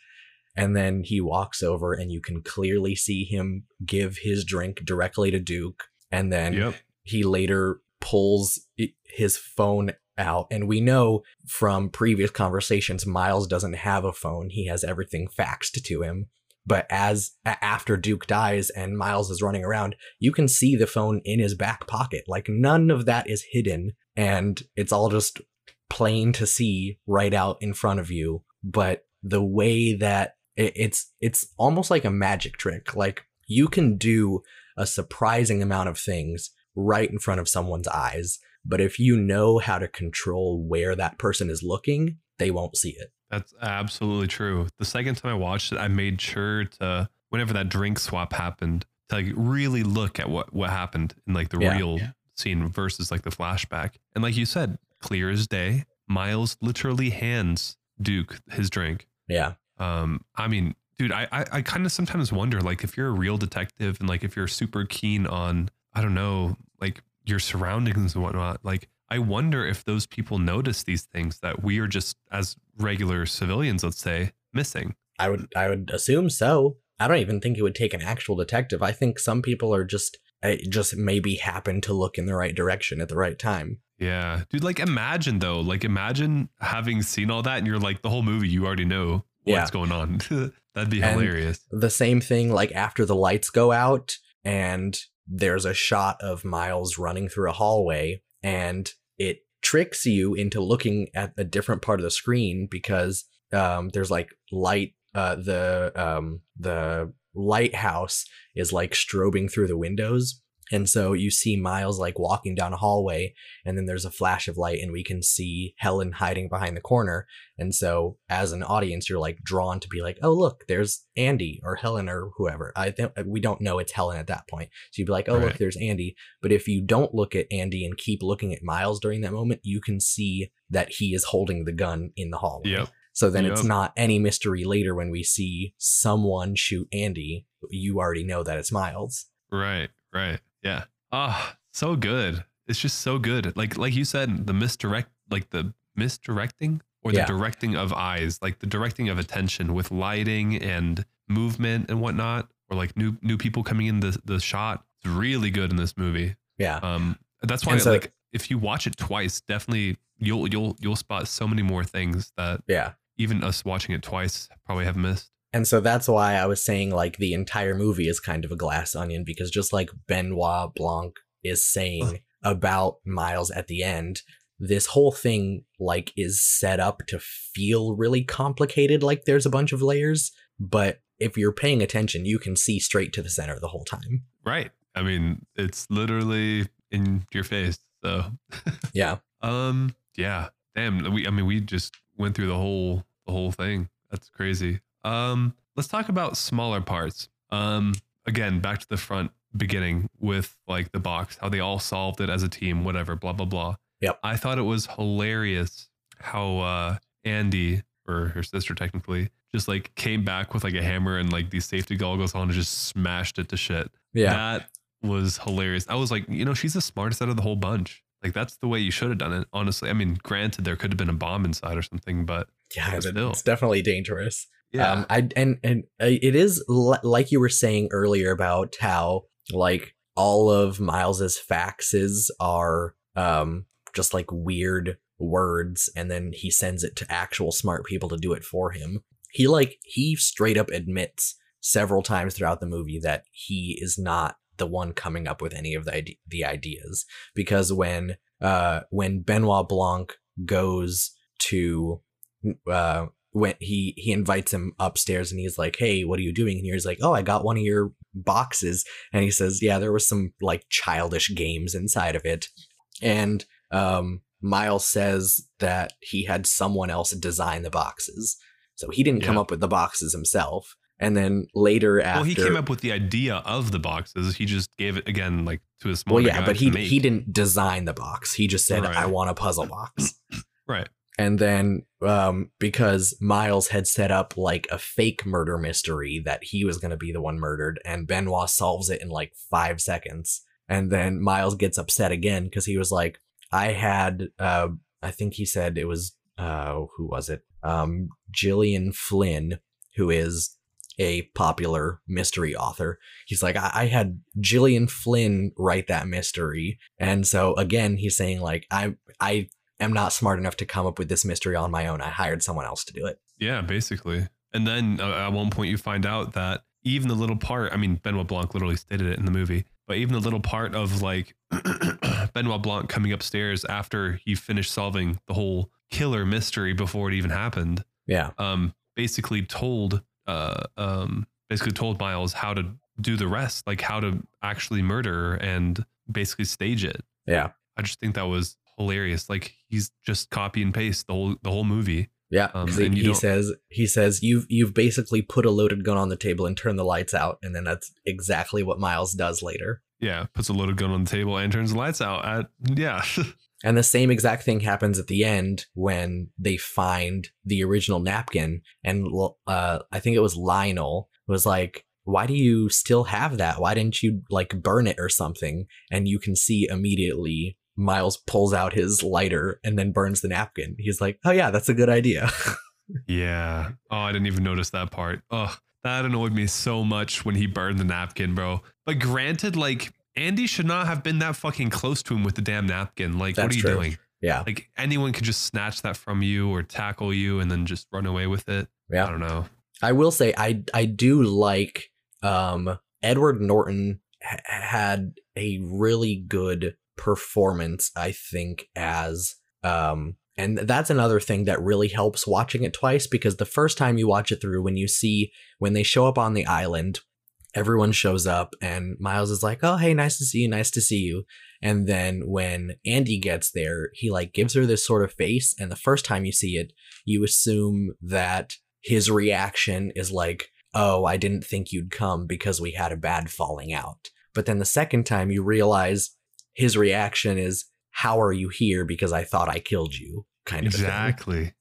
And then he walks over, and you can clearly see him give his drink directly to Duke. And then Yep. he later pulls his phone out. And we know from previous conversations miles doesn't have a phone. He has everything faxed to him. But as after duke dies and miles is running around you can see the phone in his back pocket. Like none of that is hidden. And it's all just plain to see right out in front of you. But the way that it, it's it's almost like a magic trick. Like you can do a surprising amount of things right in front of someone's eyes but if you know how to control where that person is looking they won't see it That's absolutely true. The second time I watched it, I made sure to whenever that drink swap happened to like really look at what what happened in like the Yeah. real Yeah. scene versus like the flashback. And like you said, clear as day, Miles literally hands Duke his drink. yeah Um, I mean, dude, I I, I kind of sometimes wonder like if you're a real detective and like if you're super keen on I don't know like your surroundings and whatnot, like I wonder if those people notice these things that we are just as regular civilians, let's say, missing. i would i would assume so i don't even think it would take an actual detective i think some people are just uh, just maybe happen to look in the right direction at the right time Yeah, dude. Like, imagine though, like imagine having seen all that and you're like the whole movie, you already know Yeah. what's going on. That'd be And- hilarious. the same thing like after the lights go out and there's a shot of Miles running through a hallway and it tricks you into looking at a different part of the screen because um, there's like light uh, the um, the lighthouse is like strobing through the windows and so you see Miles like walking down a hallway and then there's a flash of light and we can see Helen hiding behind the corner and so as an audience, you're like drawn to be like, oh, look, there's Andy or Helen or whoever. I think we don't know it's Helen at that point. So you'd be like, oh, look, there's Andy. But if you don't look at Andy and keep looking at Miles during that moment, you can see that he is holding the gun in the hallway. Yep. So then it's not any mystery later when we see someone shoot Andy. You already know that it's Miles. Right, right. Yeah. Ah, so good. It's just so good. Like like you said, the misdirect like the misdirecting or the Yeah. directing of eyes, like the directing of attention with lighting and movement and whatnot, or like new new people coming in the the shot. It's really good in this movie. Yeah. Um that's why so- like if you watch it twice, definitely you'll you'll you'll spot so many more things that Yeah. even us watching it twice probably have missed. And so that's why I was saying like the entire movie is kind of a glass onion because just like Benoit Blanc is saying about Miles at the end, this whole thing like is set up to feel really complicated like there's a bunch of layers, but if you're paying attention, you can see straight to the center the whole time. Right. I mean, it's literally in your face. So Yeah. Um. Yeah. Damn. We. I mean, we just went through the whole the whole thing. That's crazy. Um. Let's talk about smaller parts. Um. Again, back to the front beginning with like the box, how they all solved it as a team. Whatever. Blah blah blah. Yep. I thought it was hilarious how uh Andy or her sister technically just like came back with like a hammer and like these safety goggles on and just smashed it to shit. Yeah. That was hilarious. I was like, you know, she's the smartest out of the whole bunch. Like that's the way you should have done it. Honestly, I mean, granted, there could have been a bomb inside or something, but Yeah, But still. it's definitely dangerous. Yeah, Um, I and and uh, it is li- like you were saying earlier about how like all of Miles's faxes are um just like weird words, and then he sends it to actual smart people to do it for him. He like he straight up admits several times throughout the movie that he is not the one coming up with any of the ide- the ideas because when uh when Benoit Blanc goes to uh when he he invites him upstairs and he's like hey what are you doing? And he's like oh i got one of your boxes. And he says yeah there was some like childish games inside of it. And um miles says that he had someone else design the boxes. So he didn't come up with the boxes himself. And then later after well, he came up with the idea of the boxes. He just gave it again, like to his smaller well yeah but he he didn't design the box. He just said Right. i want a puzzle box. Right. And then um, because Miles had set up like a fake murder mystery that he was going to be the one murdered, and Benoit solves it in like five seconds. And then Miles gets upset again because he was like, I had, uh, I think he said it was, uh, who was it? Um, Flynn, who is a popular mystery author. He's like, I, I had Gillian Flynn write that mystery. And so again, he's saying like, I, I am not smart enough to come up with this mystery on my own. I hired someone else to do it. Yeah, basically. And then uh, at one point you find out that even the little part, I mean, Benoit Blanc literally stated it in the movie, but even the little part of like Benoit Blanc coming upstairs after he finished solving the whole killer mystery before it even happened, Yeah. um, basically told, uh, um, basically told Miles how to do the rest, like how to actually murder and basically stage it. Yeah. I just think that was hilarious. Like he's just copy and paste the whole the whole movie. Yeah. Um, and he you says he says you've you've basically put a loaded gun on the table and turned the lights out, and then that's exactly what Miles does later. Yeah, puts a loaded gun on the table and turns the lights out. At yeah, And the same exact thing happens at the end when they find the original napkin, and uh, I think it was Lionel was like, "Why do you still have that? Why didn't you like burn it or something?" And you can see immediately Miles pulls out his lighter and then burns the napkin. He's like, "Oh yeah, that's a good idea." yeah. Oh, I didn't even notice that part. Oh, that annoyed me so much when he burned the napkin, bro. But granted, like Andy should not have been that fucking close to him with the damn napkin. Like, what are you true. doing? yeah, Like anyone could just snatch that from you or tackle you and then just run away with it. yeah. I don't know. I will say I I do like um Edward Norton ha- had a really good performance I think as um and that's another thing that really helps watching it twice because the first time you watch it through when you see when they show up on the island everyone shows up and Miles is like oh hey nice to see you nice to see you and then when Andy gets there he like gives her this sort of face and the first time you see it you assume that his reaction is like, oh, I didn't think you'd come because we had a bad falling out. But then the second time you realize his reaction is, how are you here because I thought I killed you? Kind of. Exactly.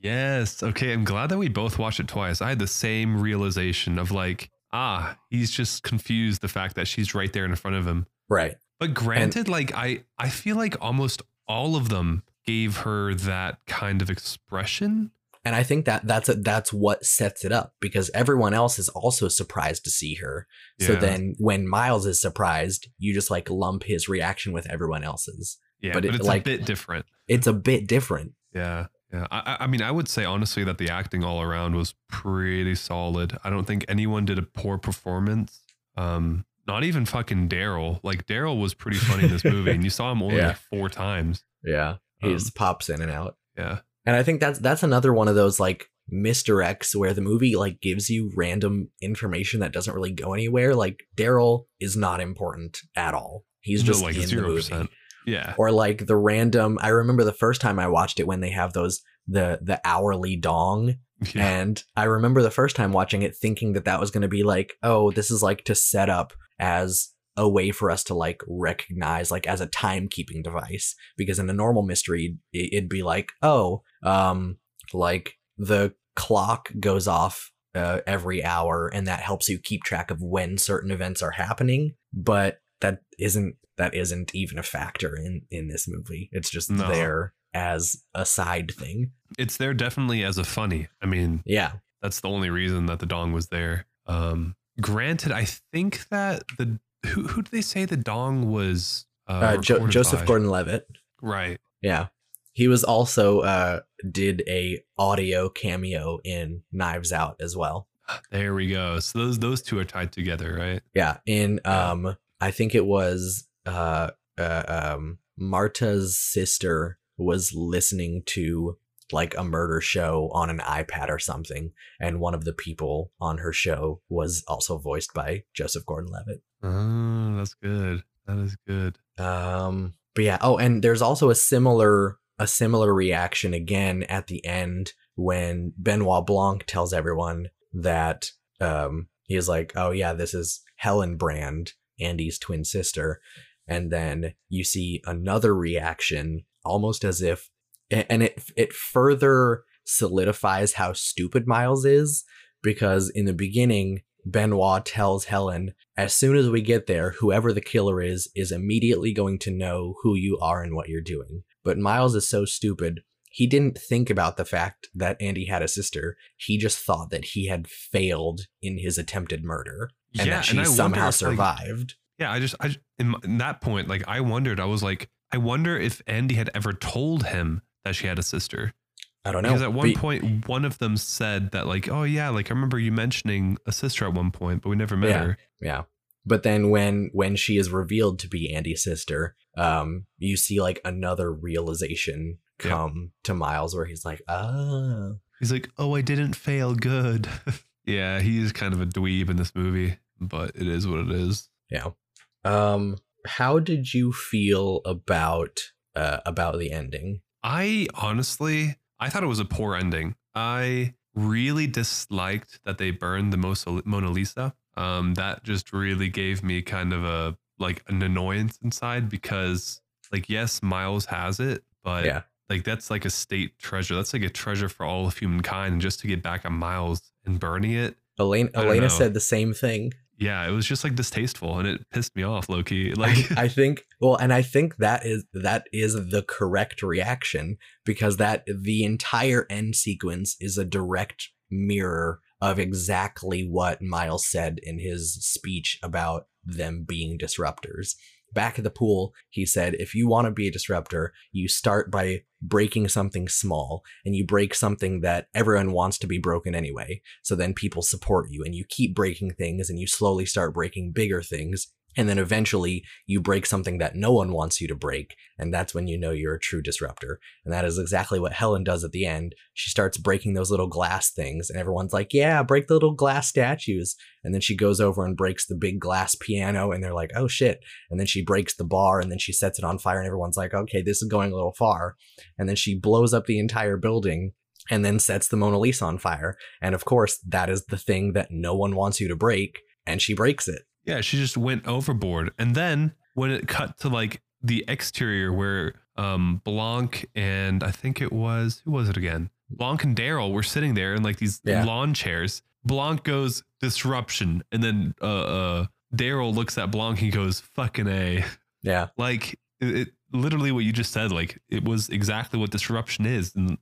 Yes. Okay. I'm glad that we both watched it twice. I had the same realization of like, ah, he's just confused the fact that she's right there in front of him. Right. But granted, like I, I feel like almost all of them gave her that kind of expression. And I think that that's that's what sets it up because everyone else is also surprised to see her. So Yeah. then when Miles is surprised, you just like lump his reaction with everyone else's. Yeah, But but, it's like- a bit different. It's a bit different. Yeah. Yeah. I, I- I mean, I would say honestly that the acting all around was pretty solid. I don't think anyone did a poor performance. Um, not even fucking Daryl. Like Daryl was pretty funny in this movie, and you saw him only Yeah. like four times. Yeah. He Um, just pops in and out. Yeah. And I think that's that's another one of those like misdirects where the movie like gives you random information that doesn't really go anywhere. Like Daryl is not important at all. He's No, just like in the zero movie. Yeah. Or like the random. I remember the first time I watched it when they have those the the hourly dong, Yeah. and I remember the first time watching it thinking that that was going to be like, oh, this is like to set up as a way for us to like recognize like as a timekeeping device because in a normal mystery it'd be like oh um like the clock goes off uh, every hour and that helps you keep track of when certain events are happening but that isn't that isn't even a factor in in this movie. It's just No. there as a side thing. It's there definitely as a funny. I mean, Yeah. that's the only reason that the dong was there. Um, granted, I think that the who who did they say the dong was? Uh, Uh, jo- Joseph by? Gordon-Levitt. Right. Yeah. He was also uh did a audio cameo in Knives Out as well. There we go. So those those two are tied together, right? Yeah, in um I think it was uh, uh um Marta's sister was listening to like a murder show on an iPad or something and one of the people on her show was also voiced by Joseph Gordon-Levitt. Oh, that's good. That is good. Um but yeah, oh and there's also a similar a similar reaction again at the end when Benoit Blanc tells everyone that um he is like, "Oh yeah, this is Helen Brand, Andy's twin sister." And then you see another reaction almost as if and it it further solidifies how stupid Miles is because in the beginning Benoit tells Helen, as soon as we get there, whoever the killer is, is immediately going to know who you are and what you're doing. But Miles is so stupid, he didn't think about the fact that Andy had a sister. He just thought that he had failed in his attempted murder and that she wonder somehow if, like, survived. yeah, I just I in, in that point, like I wondered. I was like, I wonder if Andy had ever told him that she had a sister. I don't know. Because at one but- point, one of them said that, like, oh yeah, like I remember you mentioning a sister at one point, but we never met Yeah. her. Yeah. But then when when she is revealed to be Andy's sister, um, you see like another realization Yeah. come to Miles where he's like, oh. He's like, oh, I didn't fail. Good. yeah, he's kind of a dweeb in this movie, but it is what it is. Yeah. Um, how did you feel about uh about the ending? I honestly, I thought it was a poor ending. I really disliked that they burned the Mona Lisa. Um, that just really gave me kind of a like an annoyance inside because, like, yes, Miles has it, but Yeah. like that's like a state treasure. That's like a treasure for all of humankind, and just to get back on Miles and burning it, Elena Elena said the same thing. Yeah, it was just like distasteful, and it pissed me off, lowkey. Like, I, I think well, and I think that is that is the correct reaction because that the entire end sequence is a direct mirror of exactly what Miles said in his speech about them being disruptors. Back at the pool, he said, if you want to be a disruptor, you start by breaking something small and you break something that everyone wants to be broken anyway. So then people support you and you keep breaking things and you slowly start breaking bigger things. And then eventually you break something that no one wants you to break. And that's when you know you're a true disruptor. And that is exactly what Helen does at the end. She starts breaking those little glass things, and everyone's like, Yeah, break the little glass statues. And then she goes over and breaks the big glass piano, and they're like, Oh shit. And then she breaks the bar, and then she sets it on fire, and everyone's like, Okay, this is going a little far. And then she blows up the entire building. And then sets the Mona Lisa on fire. And of course, that is the thing that no one wants you to break. And she breaks it. Yeah, she just went overboard. And then when it cut to like the exterior where um Blanc and I think it was who was it again? Blanc and Daryl were sitting there in like these Yeah. lawn chairs. Blanc goes disruption, and then uh uh Daryl looks at Blanc. He goes fucking a. Yeah. Like it, it literally what you just said. Like it was exactly what disruption is, and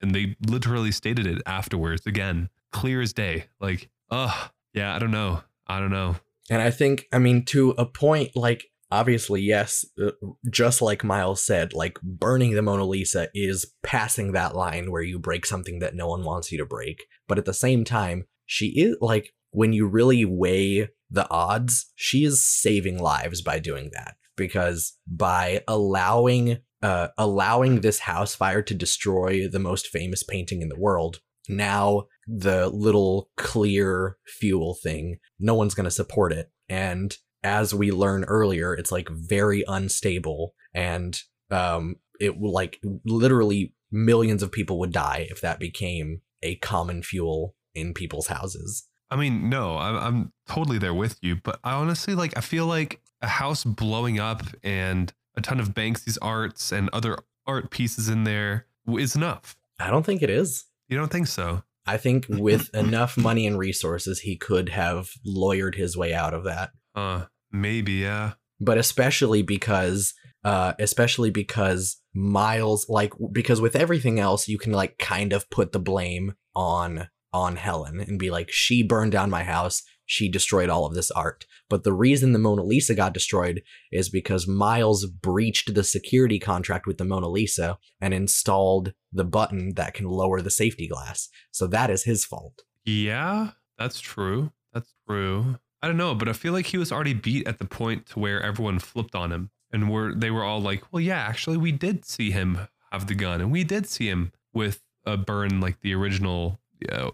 and they literally stated it afterwards again, clear as day. Like, uh yeah, I don't know, I don't know. And I think, I mean, to a point, like, obviously, yes, uh, just like Miles said, like, burning the Mona Lisa is passing that line where you break something that no one wants you to break. But at the same time, she is, like, when you really weigh the odds, she is saving lives by doing that. Because by allowing, uh, allowing this house fire to destroy the most famous painting in the world, now the little clear fuel thing no one's going to support it and as we learn earlier it's like very unstable and um it will like literally millions of people would die if that became a common fuel in people's houses I mean, no, I'm, I'm totally there with you, but I honestly like, I feel like a house blowing up and a ton of Banksy's arts and other art pieces in there is enough. i don't think it is You don't think so? I think with enough money and resources he could have lawyered his way out of that Uh, maybe, yeah. but especially because uh especially because Miles like because with everything else you can like kind of put the blame on on Helen and be like she burned down my house, she destroyed all of this art. But the reason the Mona Lisa got destroyed is because Miles breached the security contract with the Mona Lisa and installed the button that can lower the safety glass. So that is his fault. Yeah, that's true. That's true. I don't know, but I feel like he was already beat at the point to where everyone flipped on him and were they were all like, "Well, yeah, actually we did see him have the gun and we did see him with a burn like the original, you know,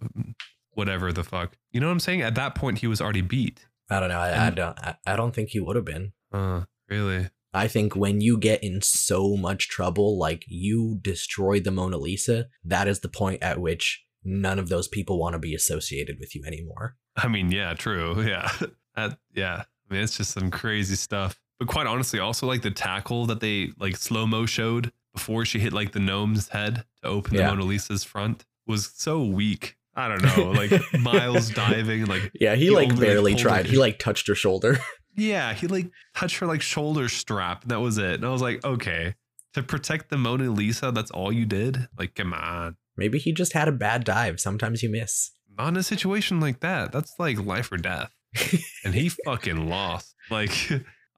whatever the fuck." You know what I'm saying? At that point he was already beat. I don't know. I, I don't I, I don't think he would have been. Uh, really? I think when you get in so much trouble, like you destroyed the Mona Lisa, that is the point at which none of those people want to be associated with you anymore. I mean, yeah, true. Yeah. That, yeah. I mean, it's just some crazy stuff. But quite honestly, also like the tackle that they like slow mo showed before she hit like the gnome's head to open Yeah. the Mona Lisa's front was so weak. I don't know. Like Miles diving, like, Yeah, he, He like only barely pulled tried. it. He like touched her shoulder. yeah, he like touched her like shoulder strap. That was it. And I was like, okay, to protect the Mona Lisa, that's all you did? Like, come on. Maybe he just had a bad dive. Sometimes you miss. Not in a situation like that. That's like life or death. and he fucking lost. Like,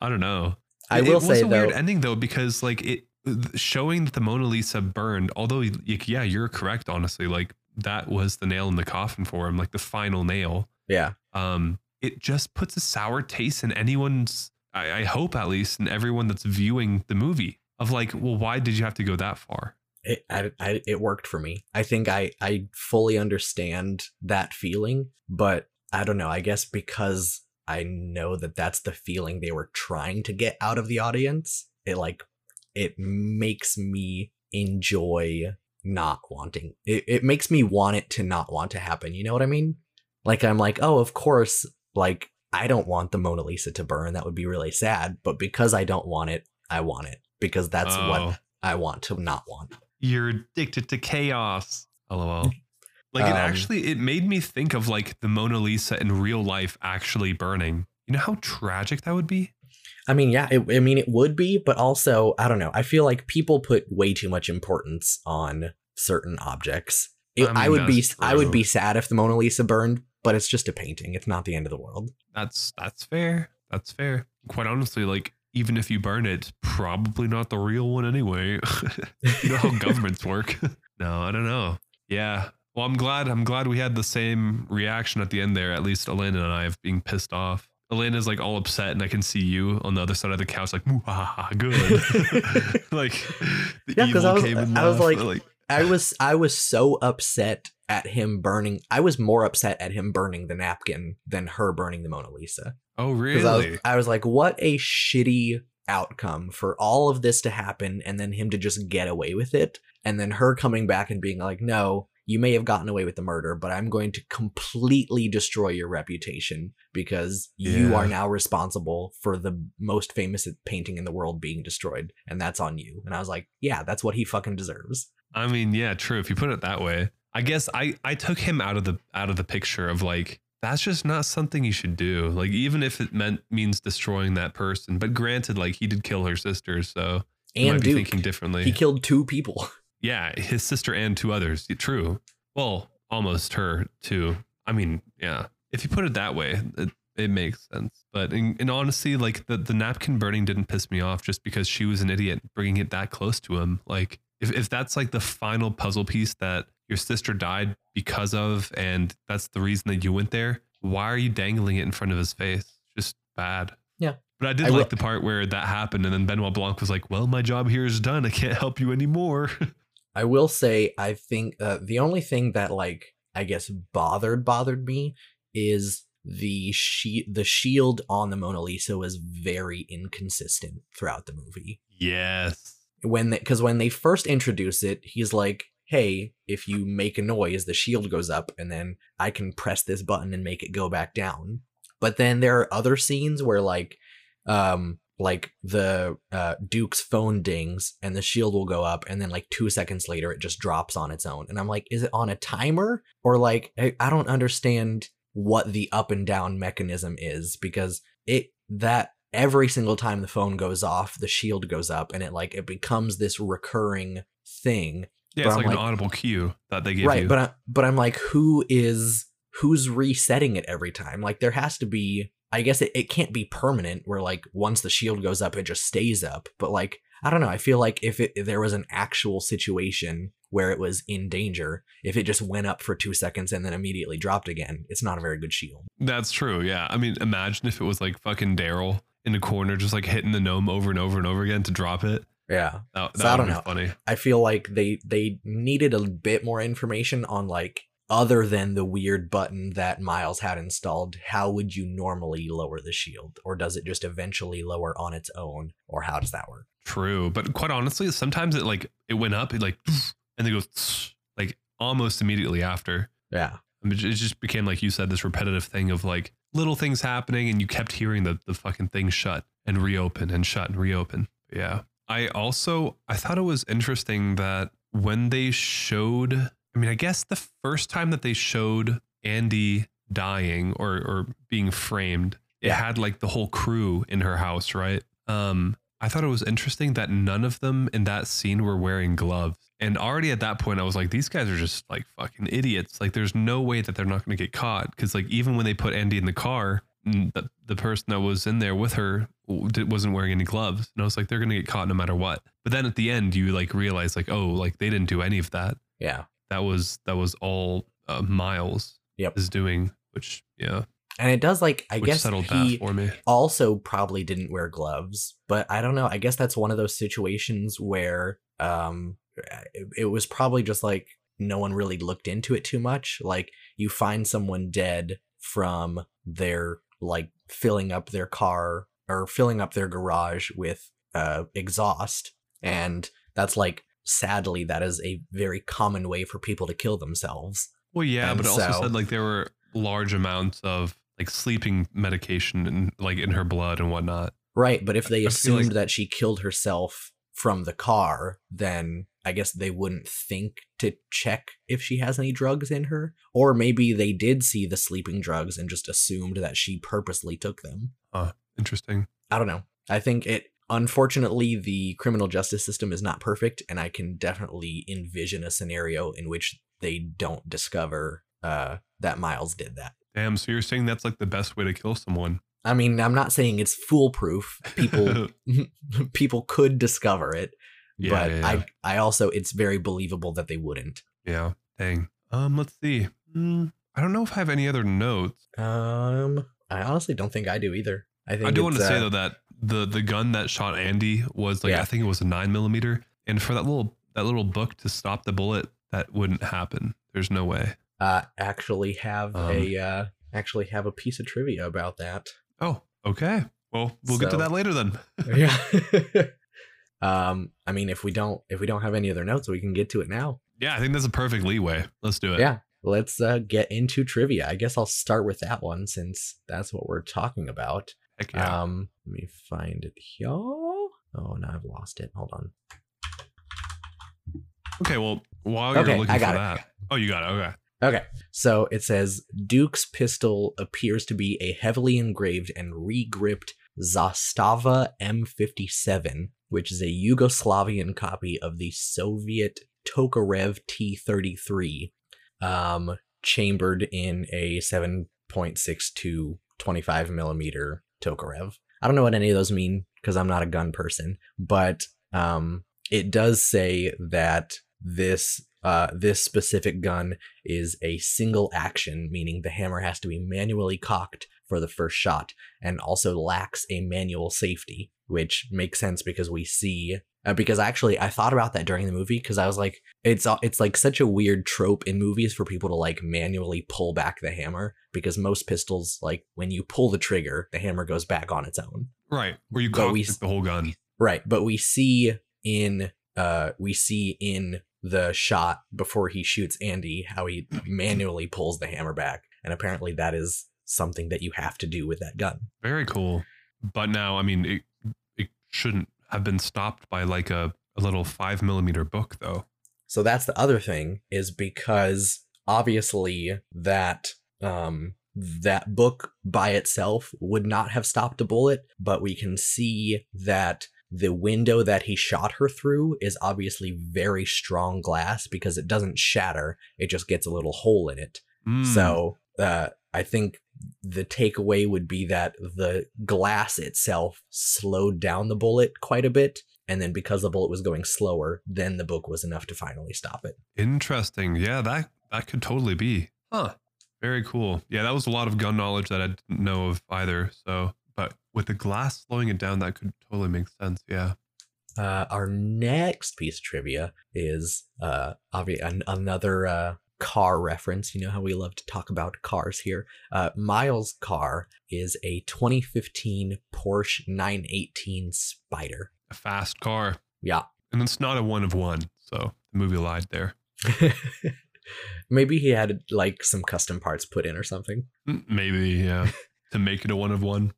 I don't know. I It- will it was say a though, weird ending though because like it showing that the Mona Lisa burned. Although like, yeah, you're correct. Honestly, like that was the nail in the coffin for him, like the final nail. yeah, Um, it just puts a sour taste in anyone's. I, I hope at least in everyone that's viewing the movie of like, well, why did you have to go that far? it I, I, it worked for me. I think I I fully understand that feeling, but I don't know. I guess because I know that that's the feeling they were trying to get out of the audience. It like it makes me enjoy not wanting. It it makes me want it to not want to happen. You know what I mean? Like I'm like, "Oh, of course, like I don't want the Mona Lisa to burn. That would be really sad, but because I don't want it, I want it because that's Oh, what I want to not want." you're addicted to chaos. LOL. Like it Um, actually it made me think of like the Mona Lisa in real life actually burning. You know how tragic that would be? I mean, yeah, it, I mean, it would be, but also, I don't know. I feel like people put way too much importance on certain objects. It, I I, would be, that's I would be sad if the Mona Lisa burned, but it's just a painting. It's not the end of the world. That's that's fair. That's fair. Quite honestly, like even if you burn it, probably not the real one anyway. you know how governments work. no, I don't know. Yeah. Well, I'm glad. I'm glad we had the same reaction at the end there. At least Elena and I of being pissed off. Elena's like all upset, and I can see you on the other side of the couch, like, good. like, the Yeah, evil I was- came and I was left. like- I was, I was so upset at him burning. I was more upset at him burning the napkin than her burning the Mona Lisa. Oh, really? I was, I was like, what a shitty outcome for all of this to happen and then him to just get away with it. And then her coming back and being like, no, you may have gotten away with the murder, but I'm going to completely destroy your reputation because you are now responsible for the most famous painting in the world being destroyed. And that's on you. And I was like, yeah, that's what he fucking deserves. I mean, yeah, true. If you put it that way, I guess I I took him out of the out of the picture of like that's just not something you should do. Like even if it meant means destroying that person. But granted, like he did kill her sister, so And might be Duke, thinking differently. he killed two people. yeah, his sister and two others. True. Well, almost her too. I mean, yeah. If you put it that way, it, it makes sense. But in, in honesty, like the, the napkin burning didn't piss me off just because she was an idiot bringing it that close to him. Like if, if that's like the final puzzle piece that your sister died because of, and that's the reason that you went there, why are you dangling it in front of his face? Just bad. Yeah. But I did I will- like the part where that happened, and then Benoit Blanc was like, "Well, my job here is done. I can't help you anymore." I will say, I think uh, the only thing that like I guess bothered bothered me is the she the shield on the Mona Lisa was very inconsistent throughout the movie. yes. When because when they first introduce it, he's like, "Hey, if you make a noise, the shield goes up, and then I can press this button and make it go back down." But then there are other scenes where like, um, like the uh, Duke's phone dings and the shield will go up, and then like two seconds later, it just drops on its own. And I'm like, is it on a timer or like I, I don't understand what the up and down mechanism is because it that every single time the phone goes off, the shield goes up, and it like it becomes this recurring thing. Yeah, But it's I'm like, an audible cue that they give right, you. Right, but I, but I'm like, who is who's resetting it every time? Like there has to be. I guess it, it can't be permanent where like once the shield goes up, it just stays up. But like I don't know. I feel like if it if there was an actual situation where it was in danger, if it just went up for two seconds and then immediately dropped again, it's not a very good shield. That's true. Yeah. I mean, imagine if it was like fucking Daryl in the corner, just like hitting the gnome over and over and over again to drop it. Yeah. That, So that I don't know. funny. I feel like they they needed a bit more information on like other than the weird button that Miles had installed, how would you normally lower the shield? Or does it just eventually lower on its own? Or how does that work? True. But quite honestly, sometimes it like it went up, it like and then it goes like almost immediately after. Yeah. Um, I mean, it just became like you said, this repetitive thing of like little things happening, and you kept hearing the the fucking thing shut and reopen and shut and reopen. Yeah. I also I thought it was interesting that when they showed, I mean, I guess the first time that they showed Andy dying or or being framed, it Yeah. had like the whole crew in her house, right? Um, I thought it was interesting that none of them in that scene were wearing gloves. And already at that point, I was like, these guys are just like fucking idiots. Like, there's no way that they're not going to get caught. Cause, like, even when they put Andy in the car, the, the person that was in there with her wasn't wearing any gloves. And I was like, they're going to get caught no matter what. But then at the end, you like realize, like, oh, like they didn't do any of that. Yeah. That was, that was all uh, Miles Yep. is doing, which, yeah, And it does like I which guess he that for me. also probably didn't wear gloves, but I don't know. I guess that's one of those situations where um it, it was probably just like no one really looked into it too much. Like you find someone dead from their like filling up their car or filling up their garage with uh exhaust and that's like sadly that is a very common way for people to kill themselves. Well, yeah, And but it also said like there were large amounts of like sleeping medication and like in her blood and whatnot. Right, but if they I feel like- assumed that she killed herself from the car, then I guess they wouldn't think to check if she has any drugs in her. Or maybe they did see the sleeping drugs and just assumed that she purposely took them. Interesting. I don't know. I think it unfortunately the criminal justice system is not perfect and I can definitely envision a scenario in which they don't discover uh that Miles did that. Damn. So you're saying that's like the best way to kill someone? I mean, I'm not saying it's foolproof. People people could discover it, Yeah, but yeah, yeah. I I also it's very believable that they wouldn't. yeah. Dang. Um. Let's see. Hmm, I don't know if I have any other notes. Um, I honestly don't think I do either. I think I do want to it's, say uh, though that the the gun that shot Andy was like Yeah. I think it was a nine millimeter, and for that little that little book to stop the bullet, that wouldn't happen. There's no way. uh actually have Um, a uh actually have a piece of trivia about that. Oh, okay. Well, we'll get to that later then. yeah. um, I mean, if we don't if we don't have any other notes, we can get to it now. yeah, I think that's a perfect leeway. Let's do it. Yeah. Let's uh, get into trivia. I guess I'll start with that one since that's what we're talking about. Heck yeah. Um, let me find it here. Oh, no, I've lost it. Hold on. Okay, well, while you're Okay, looking I for it. that, oh, you got it. Okay. Okay, so it says Duke's pistol appears to be a heavily engraved and regripped Zastava M57, which is a Yugoslavian copy of the Soviet Tokarev T33, um, chambered in a 7.62 25 millimeter Tokarev. I don't know what any of those mean because I'm not a gun person, but um, it does say that this uh, this specific gun is a single action, meaning the hammer has to be manually cocked for the first shot, and also lacks a manual safety, which makes sense because we see. Uh, because actually, I thought about that during the movie because I was like, it's it's like such a weird trope in movies for people to like manually pull back the hammer because most pistols, like when you pull the trigger, the hammer goes back on its own. Right. Where you we- the whole gun. Right, but we see in uh we see in the shot before he shoots Andy how he manually pulls the hammer back and apparently that is something that you have to do with that gun. Very cool. But now, I mean, it it shouldn't have been stopped by like a, a little five millimeter book, though. So that's the other thing is because obviously that um that book by itself would not have stopped a bullet, but we can see that the window that he shot her through is obviously very strong glass because it doesn't shatter, it just gets a little hole in it. Mm. So uh, I think the takeaway would be that the glass itself slowed down the bullet quite a bit. And then because the bullet was going slower, then the book was enough to finally stop it. Interesting. Yeah, that that could totally be. Huh. Very cool. Yeah, that was a lot of gun knowledge that I didn't know of either. So, but with the glass slowing it down, that could totally make sense. Yeah. Uh, our next piece of trivia is uh, obvi- an- another uh, car reference. You know how we love to talk about cars here. Uh, Miles' car is a 2015 Porsche 918 Spyder. A fast car. Yeah. And it's not a one of one. So the movie lied there. Maybe he had like some custom parts put in or something. Mm, Maybe, yeah. to make it a one of one.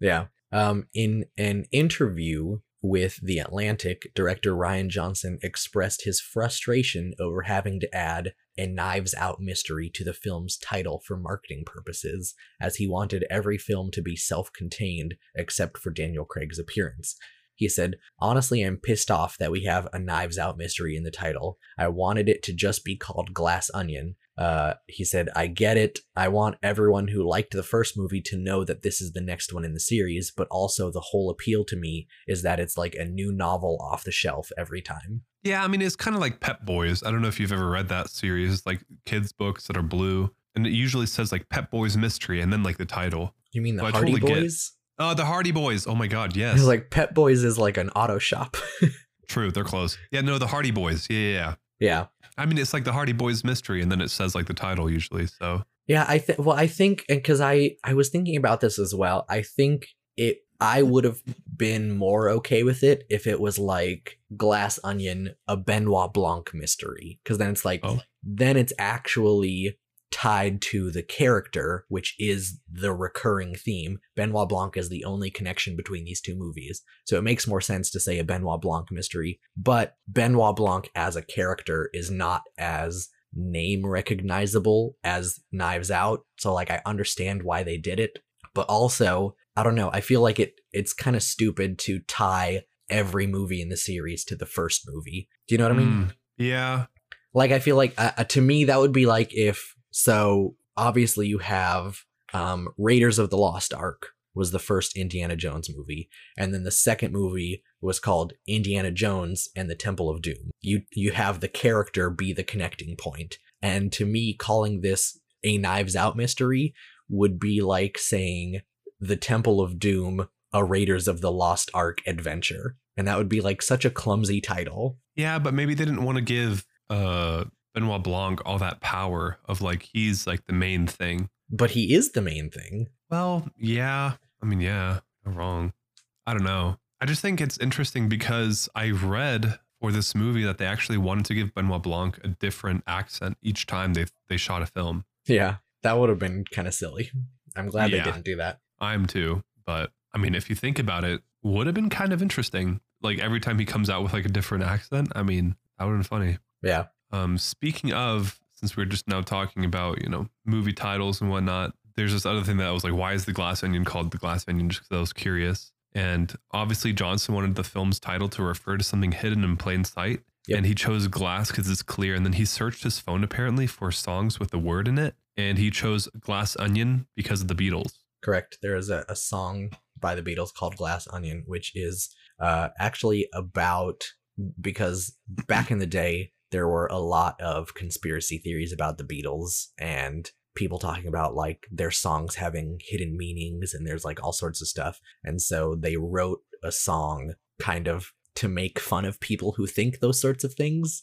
Yeah. Um, in an interview with The Atlantic, director Rian Johnson expressed his frustration over having to add a Knives Out mystery to the film's title for marketing purposes, as he wanted every film to be self contained except for Daniel Craig's appearance. He said, Honestly, I'm pissed off that we have a Knives Out mystery in the title. I wanted it to just be called Glass Onion. Uh, he said, I get it. I want everyone who liked the first movie to know that this is the next one in the series, but also the whole appeal to me is that it's like a new novel off the shelf every time. Yeah, I mean, it's kind of like Pep Boys. I don't know if you've ever read that series, like kids' books that are blue. And it usually says like Pep Boys Mystery and then like the title. You mean the I Hardy totally get- Boys? Oh, the Hardy Boys. Oh my God. Yes. It's like Pet Boys is like an auto shop. True. They're close. Yeah, no, the Hardy Boys. Yeah, yeah, yeah. Yeah. I mean, it's like the Hardy Boys mystery, and then it says like the title usually. So Yeah, I think well I think and cuz I I was thinking about this as well. I think it I would have been more okay with it if it was like Glass Onion, a Benoit Blanc mystery cuz then it's like Oh. then it's actually tied to the character which is the recurring theme. Benoit Blanc is the only connection between these two movies. So it makes more sense to say a Benoit Blanc mystery, but Benoit Blanc as a character is not as name recognizable as Knives Out. So like I understand why they did it, but also I don't know, I feel like it it's kind of stupid to tie every movie in the series to the first movie. Do you know what I mean? mm, yeah, Like I feel like uh, uh, to me that would be like if so obviously you have um Raiders of the Lost Ark was the first Indiana Jones movie and then the second movie was called Indiana Jones and the Temple of Doom. You you have the character be the connecting. And to me calling this a Knives Out mystery would be like saying the Temple of Doom a Raiders of the Lost Ark adventure. And that would be like such a clumsy title. yeah, but maybe they didn't want to give uh Benoit Blanc all that power of like he's like the main thing. But he is the main thing. Well, yeah. I mean, yeah, no wrong. I don't know. I just think it's interesting because I read for this movie that they actually wanted to give Benoit Blanc a different accent each time they they shot a film. Yeah, that would have been kind of silly. I'm glad Yeah. they didn't do that. I'm too, but I mean, if you think about it, would have been kind of interesting. Like every time he comes out with like a different accent. I mean, that would have been funny. Yeah. Um, speaking of, since we're just now talking about, you know, movie titles and whatnot, there's this other thing that I was like, why is the glass onion called the glass onion? Just because I was curious. And obviously, Johnson wanted the film's title to refer to something hidden in plain sight. Yep. And he chose glass because it's clear. And then he searched his phone apparently for songs with the word in it. And he chose Glass Onion because of the Beatles. Correct. There is a, a song by the Beatles called Glass Onion, which is uh, actually about because back in the day, there were a lot of conspiracy theories about the Beatles and people talking about like their songs having hidden meanings and there's like all sorts of stuff. And so they wrote a song kind of to make fun of people who think those sorts of things.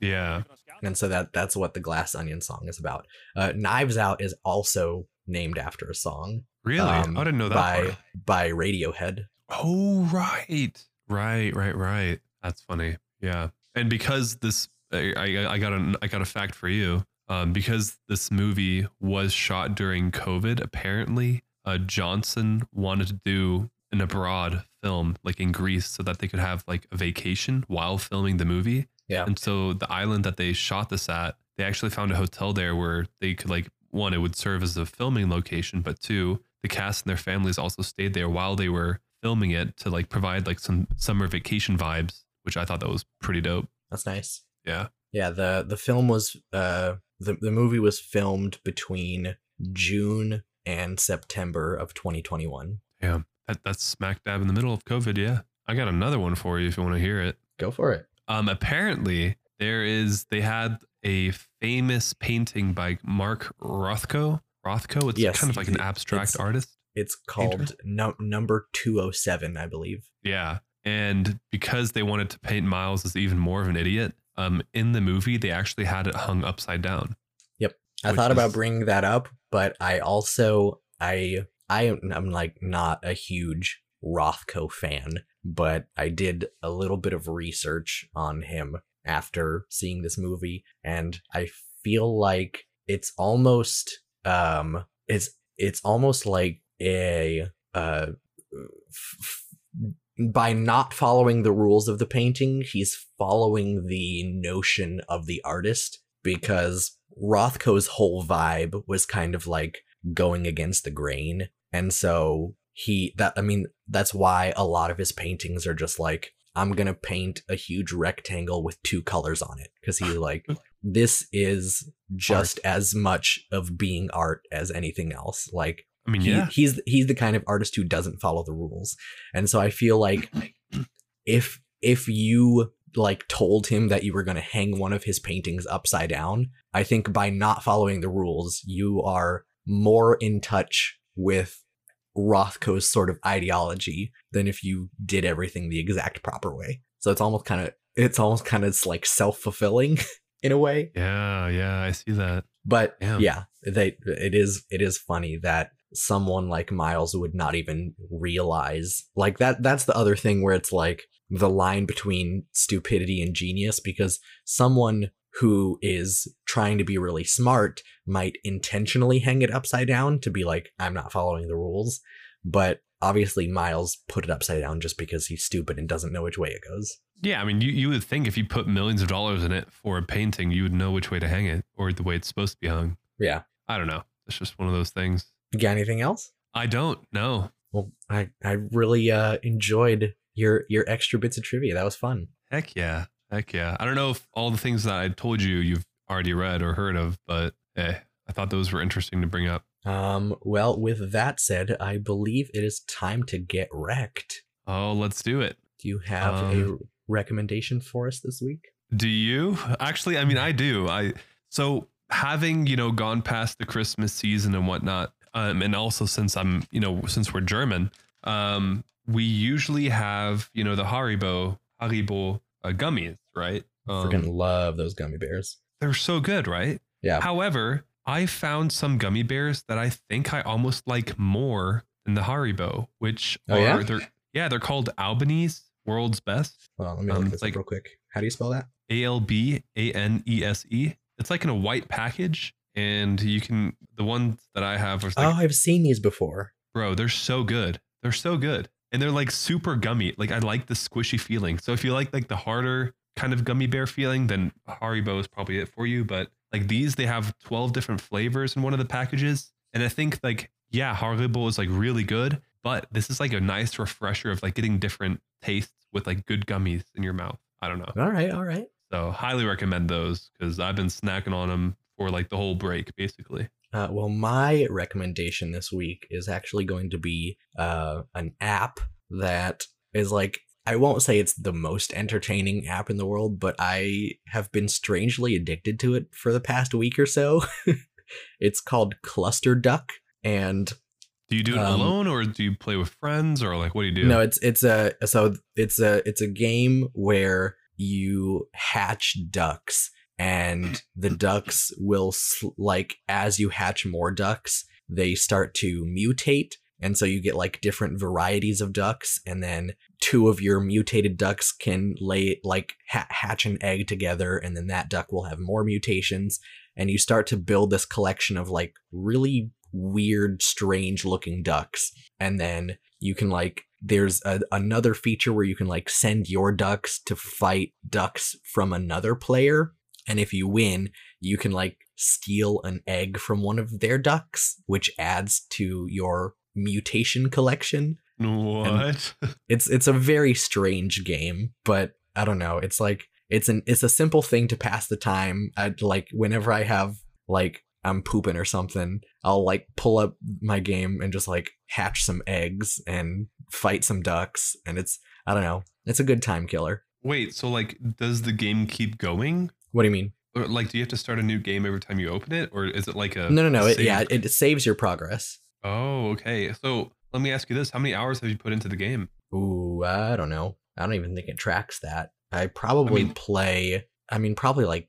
Yeah. And so that that's what the Glass Onion song is about. Uh, Knives Out is also named after a song Really? um, I didn't know that. by part. by Radiohead. Oh, right. Right, right, right. That's funny. Yeah. And because this, I, I, I got a, I got a fact for you. Um, because this movie was shot during COVID, apparently, uh, Johnson wanted to do an abroad film, like in Greece, so that they could have like a vacation while filming the movie. Yeah. And so the island that they shot this at, they actually found a hotel there where they could like one, it would serve as a filming location, but two, the cast and their families also stayed there while they were filming it to like provide like some summer vacation vibes, which I thought that was pretty dope. That's nice. Yeah. Yeah, the the film was uh the the movie was filmed between June and September of 2021. Yeah. That, that's smack dab in the middle of COVID. Yeah. I got another one for you if you want to hear it. Go for it. Um, apparently there is they had a famous painting by Mark Rothko. Rothko, it's Yes, kind of like an abstract it's- artist. It's called num- number 207, I believe. Yeah. And because they wanted to paint Miles as even more of an idiot, um, in the movie they actually had it hung upside down. Yep, I thought about bringing that up, but I also I I am I'm like not a huge Rothko fan, but I did a little bit of research on him after seeing this movie and I feel like it's almost um it's it's almost like a uh f- by not following the rules of the painting, he's following the notion of the artist because Rothko's whole vibe was kind of like going against the grain. And so he that I mean that's why a lot of his paintings are just like I'm going to paint a huge rectangle with two colors on it cuz he like this is just as much of being art as anything else. Like I mean, he, yeah. he's he's the kind of artist who doesn't follow the rules and so i feel like if if you like told him that you were going to hang one of his paintings upside down i think by not following the rules you are more in touch with rothko's sort of ideology than if you did everything the exact proper way so it's almost kind of it's almost kind of like self-fulfilling in a way Yeah, yeah, I see that. but Damn. yeah, they it is it is funny that someone like Miles would not even realize like that that's the other thing where it's like the line between stupidity and genius because someone who is trying to be really smart might intentionally hang it upside down to be like I'm not following the rules but obviously Miles put it upside down just because he's stupid and doesn't know which way it goes Yeah, I mean, you, you would think if you put millions of dollars in it for a painting, you would know which way to hang it or the way it's supposed to be hung. yeah I don't know. It's just one of those things. You got anything else I don't know. Well, I I really uh enjoyed your your extra bits of trivia. That was fun. Heck yeah. Heck yeah. I don't know if all the things that I told you you've already read or heard of, but eh, I thought those were interesting to bring up. Um, well, with that said, I believe it is time to get wrecked. Oh, let's do it. Do you have a Um, recommendation for us this week? Do you? Actually, I mean, I do. I so having you know gone past the Christmas season and whatnot, um, and also since I'm you know since we're German, um, we usually have you know the Haribo Haribo uh, gummies, right? Freaking Um, love those gummy bears. they're so good, right? Yeah. However, I found some gummy bears that I think I almost like more than the Haribo, which Oh, are yeah? they're yeah they're called Albanese World's Best. Well, let me um, this like- up real quick. How do you spell that? A L B A N E S E. It's like in a white package, and you can the ones that I have are like, oh, I've seen these before. bro, they're so good. They're so good, and they're like super gummy. Like I like the squishy feeling. So if you like like the harder kind of gummy bear feeling, then Haribo is probably it for you. But like these, they have twelve different flavors in one of the packages, and I think like yeah, Haribo is like really good, but this is like a nice refresher of like getting different tastes with like good gummies in your mouth. I don't know. All right, all right. So highly recommend those because I've been snacking on them for like the whole break, basically. Uh, well, my recommendation this week is actually going to be uh, an app that is like, I won't say it's the most entertaining app in the world, but I have been strangely addicted to it for the past week or so. it's called Cluster Duck. And Do you do it Um, alone or do you play with friends or like what do you do? no, it's it's a so it's a it's a game where you hatch ducks and the ducks will like as you hatch more ducks, they start to mutate. And so you get like different varieties of ducks and then two of your mutated ducks can lay like ha- hatch an egg together and then that duck will have more mutations. And you start to build this collection of like really weird strange looking ducks. And then you can like there's a, another feature where you can like send your ducks to fight ducks from another player And if you win, you can like steal an egg from one of their ducks, which adds to your mutation collection. What? It's it's a very strange game, but I don't know. It's like it's an it's a simple thing to pass the time. I like whenever I have like I'm pooping or something, I'll like pull up my game and just like hatch some eggs and fight some ducks and it's I don't know. It's a good time killer. Wait, so like, does the game keep going? What do you mean? Like, do you have to start a new game every time you open it, or is it like a No, no, no. It, yeah, it saves your progress. Oh, okay. So let me ask you this: How many hours have you put into the game? Ooh, I don't know. I don't even think it tracks that. I probably mean- play, I mean, probably like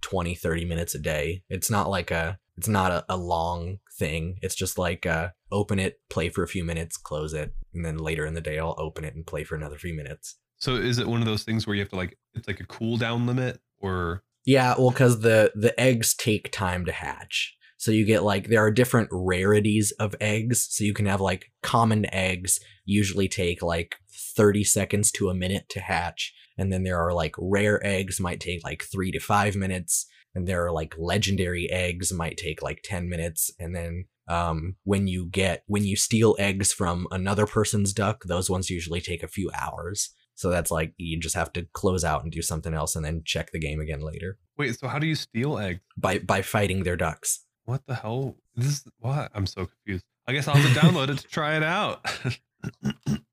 20, 30 minutes a day. It's not like a, it's not a, a long thing. It's just like, uh, open it, play for a few minutes, close it. And then later in the day, I'll open it and play for another few minutes. So is it one of those things where you have to like, it's like a cooldown limit, or Yeah, well, because the the eggs take time to hatch. So you get like there are different rarities of eggs. So you can have like common eggs usually take like 30 seconds to a minute to hatch. And then there are like rare eggs might take like three to five minutes. And there are like legendary eggs might take like 10 minutes. And then um, when you get when you steal eggs from another person's duck, those ones usually take a few hours. So that's like you just have to close out and do something else and then check the game again later wait? So how do you steal eggs? by by fighting their ducks. What the hell? This is what? I'm so confused. I guess I'll have to download it to try it out.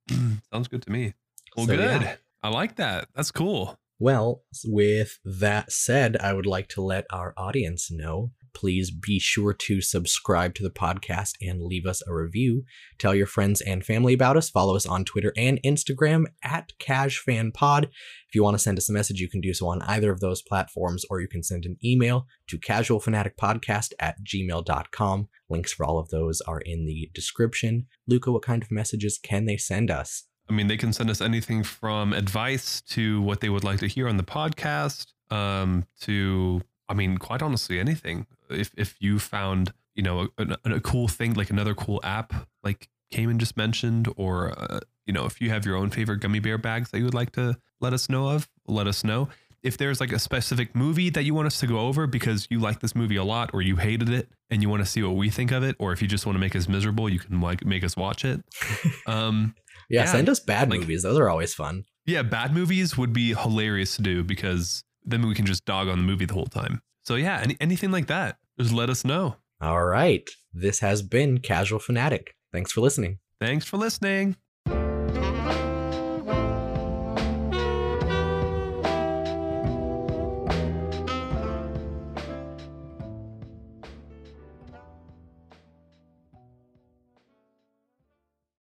Sounds good to me. Well, So, good. yeah. I like that. That's cool. Well, with that said, I would like to let our audience know. Please be sure to subscribe to the podcast and leave us a review. Tell your friends and family about us. Follow us on Twitter and Instagram at CasFanPod. If you want to send us a message, you can do so on either of those platforms, or you can send an email to casualfanaticpodcast at gmail.com. Links for all of those are in the description. Luca, what kind of messages can they send us? I mean, they can send us anything from advice to what they would like to hear on the podcast, um, to, I mean, quite honestly, anything. If if you found, you know, a, a, a cool thing, like another cool app, like Cayman just mentioned, or, uh, you know, if you have your own favorite gummy bear bags that you would like to let us know of, let us know. If there's like a specific movie that you want us to go over because you like this movie a lot or you hated it and you want to see what we think of it, or if you just want to make us miserable, you can like make us watch it. Um, Yeah, Yeah, send us bad like- movies. Those are always fun. Yeah, bad movies would be hilarious to do because then we can just dog on the movie the whole time. So yeah, any, anything like that, just let us know. All right. This has been Casual Fanatic. Thanks for listening. Thanks for listening.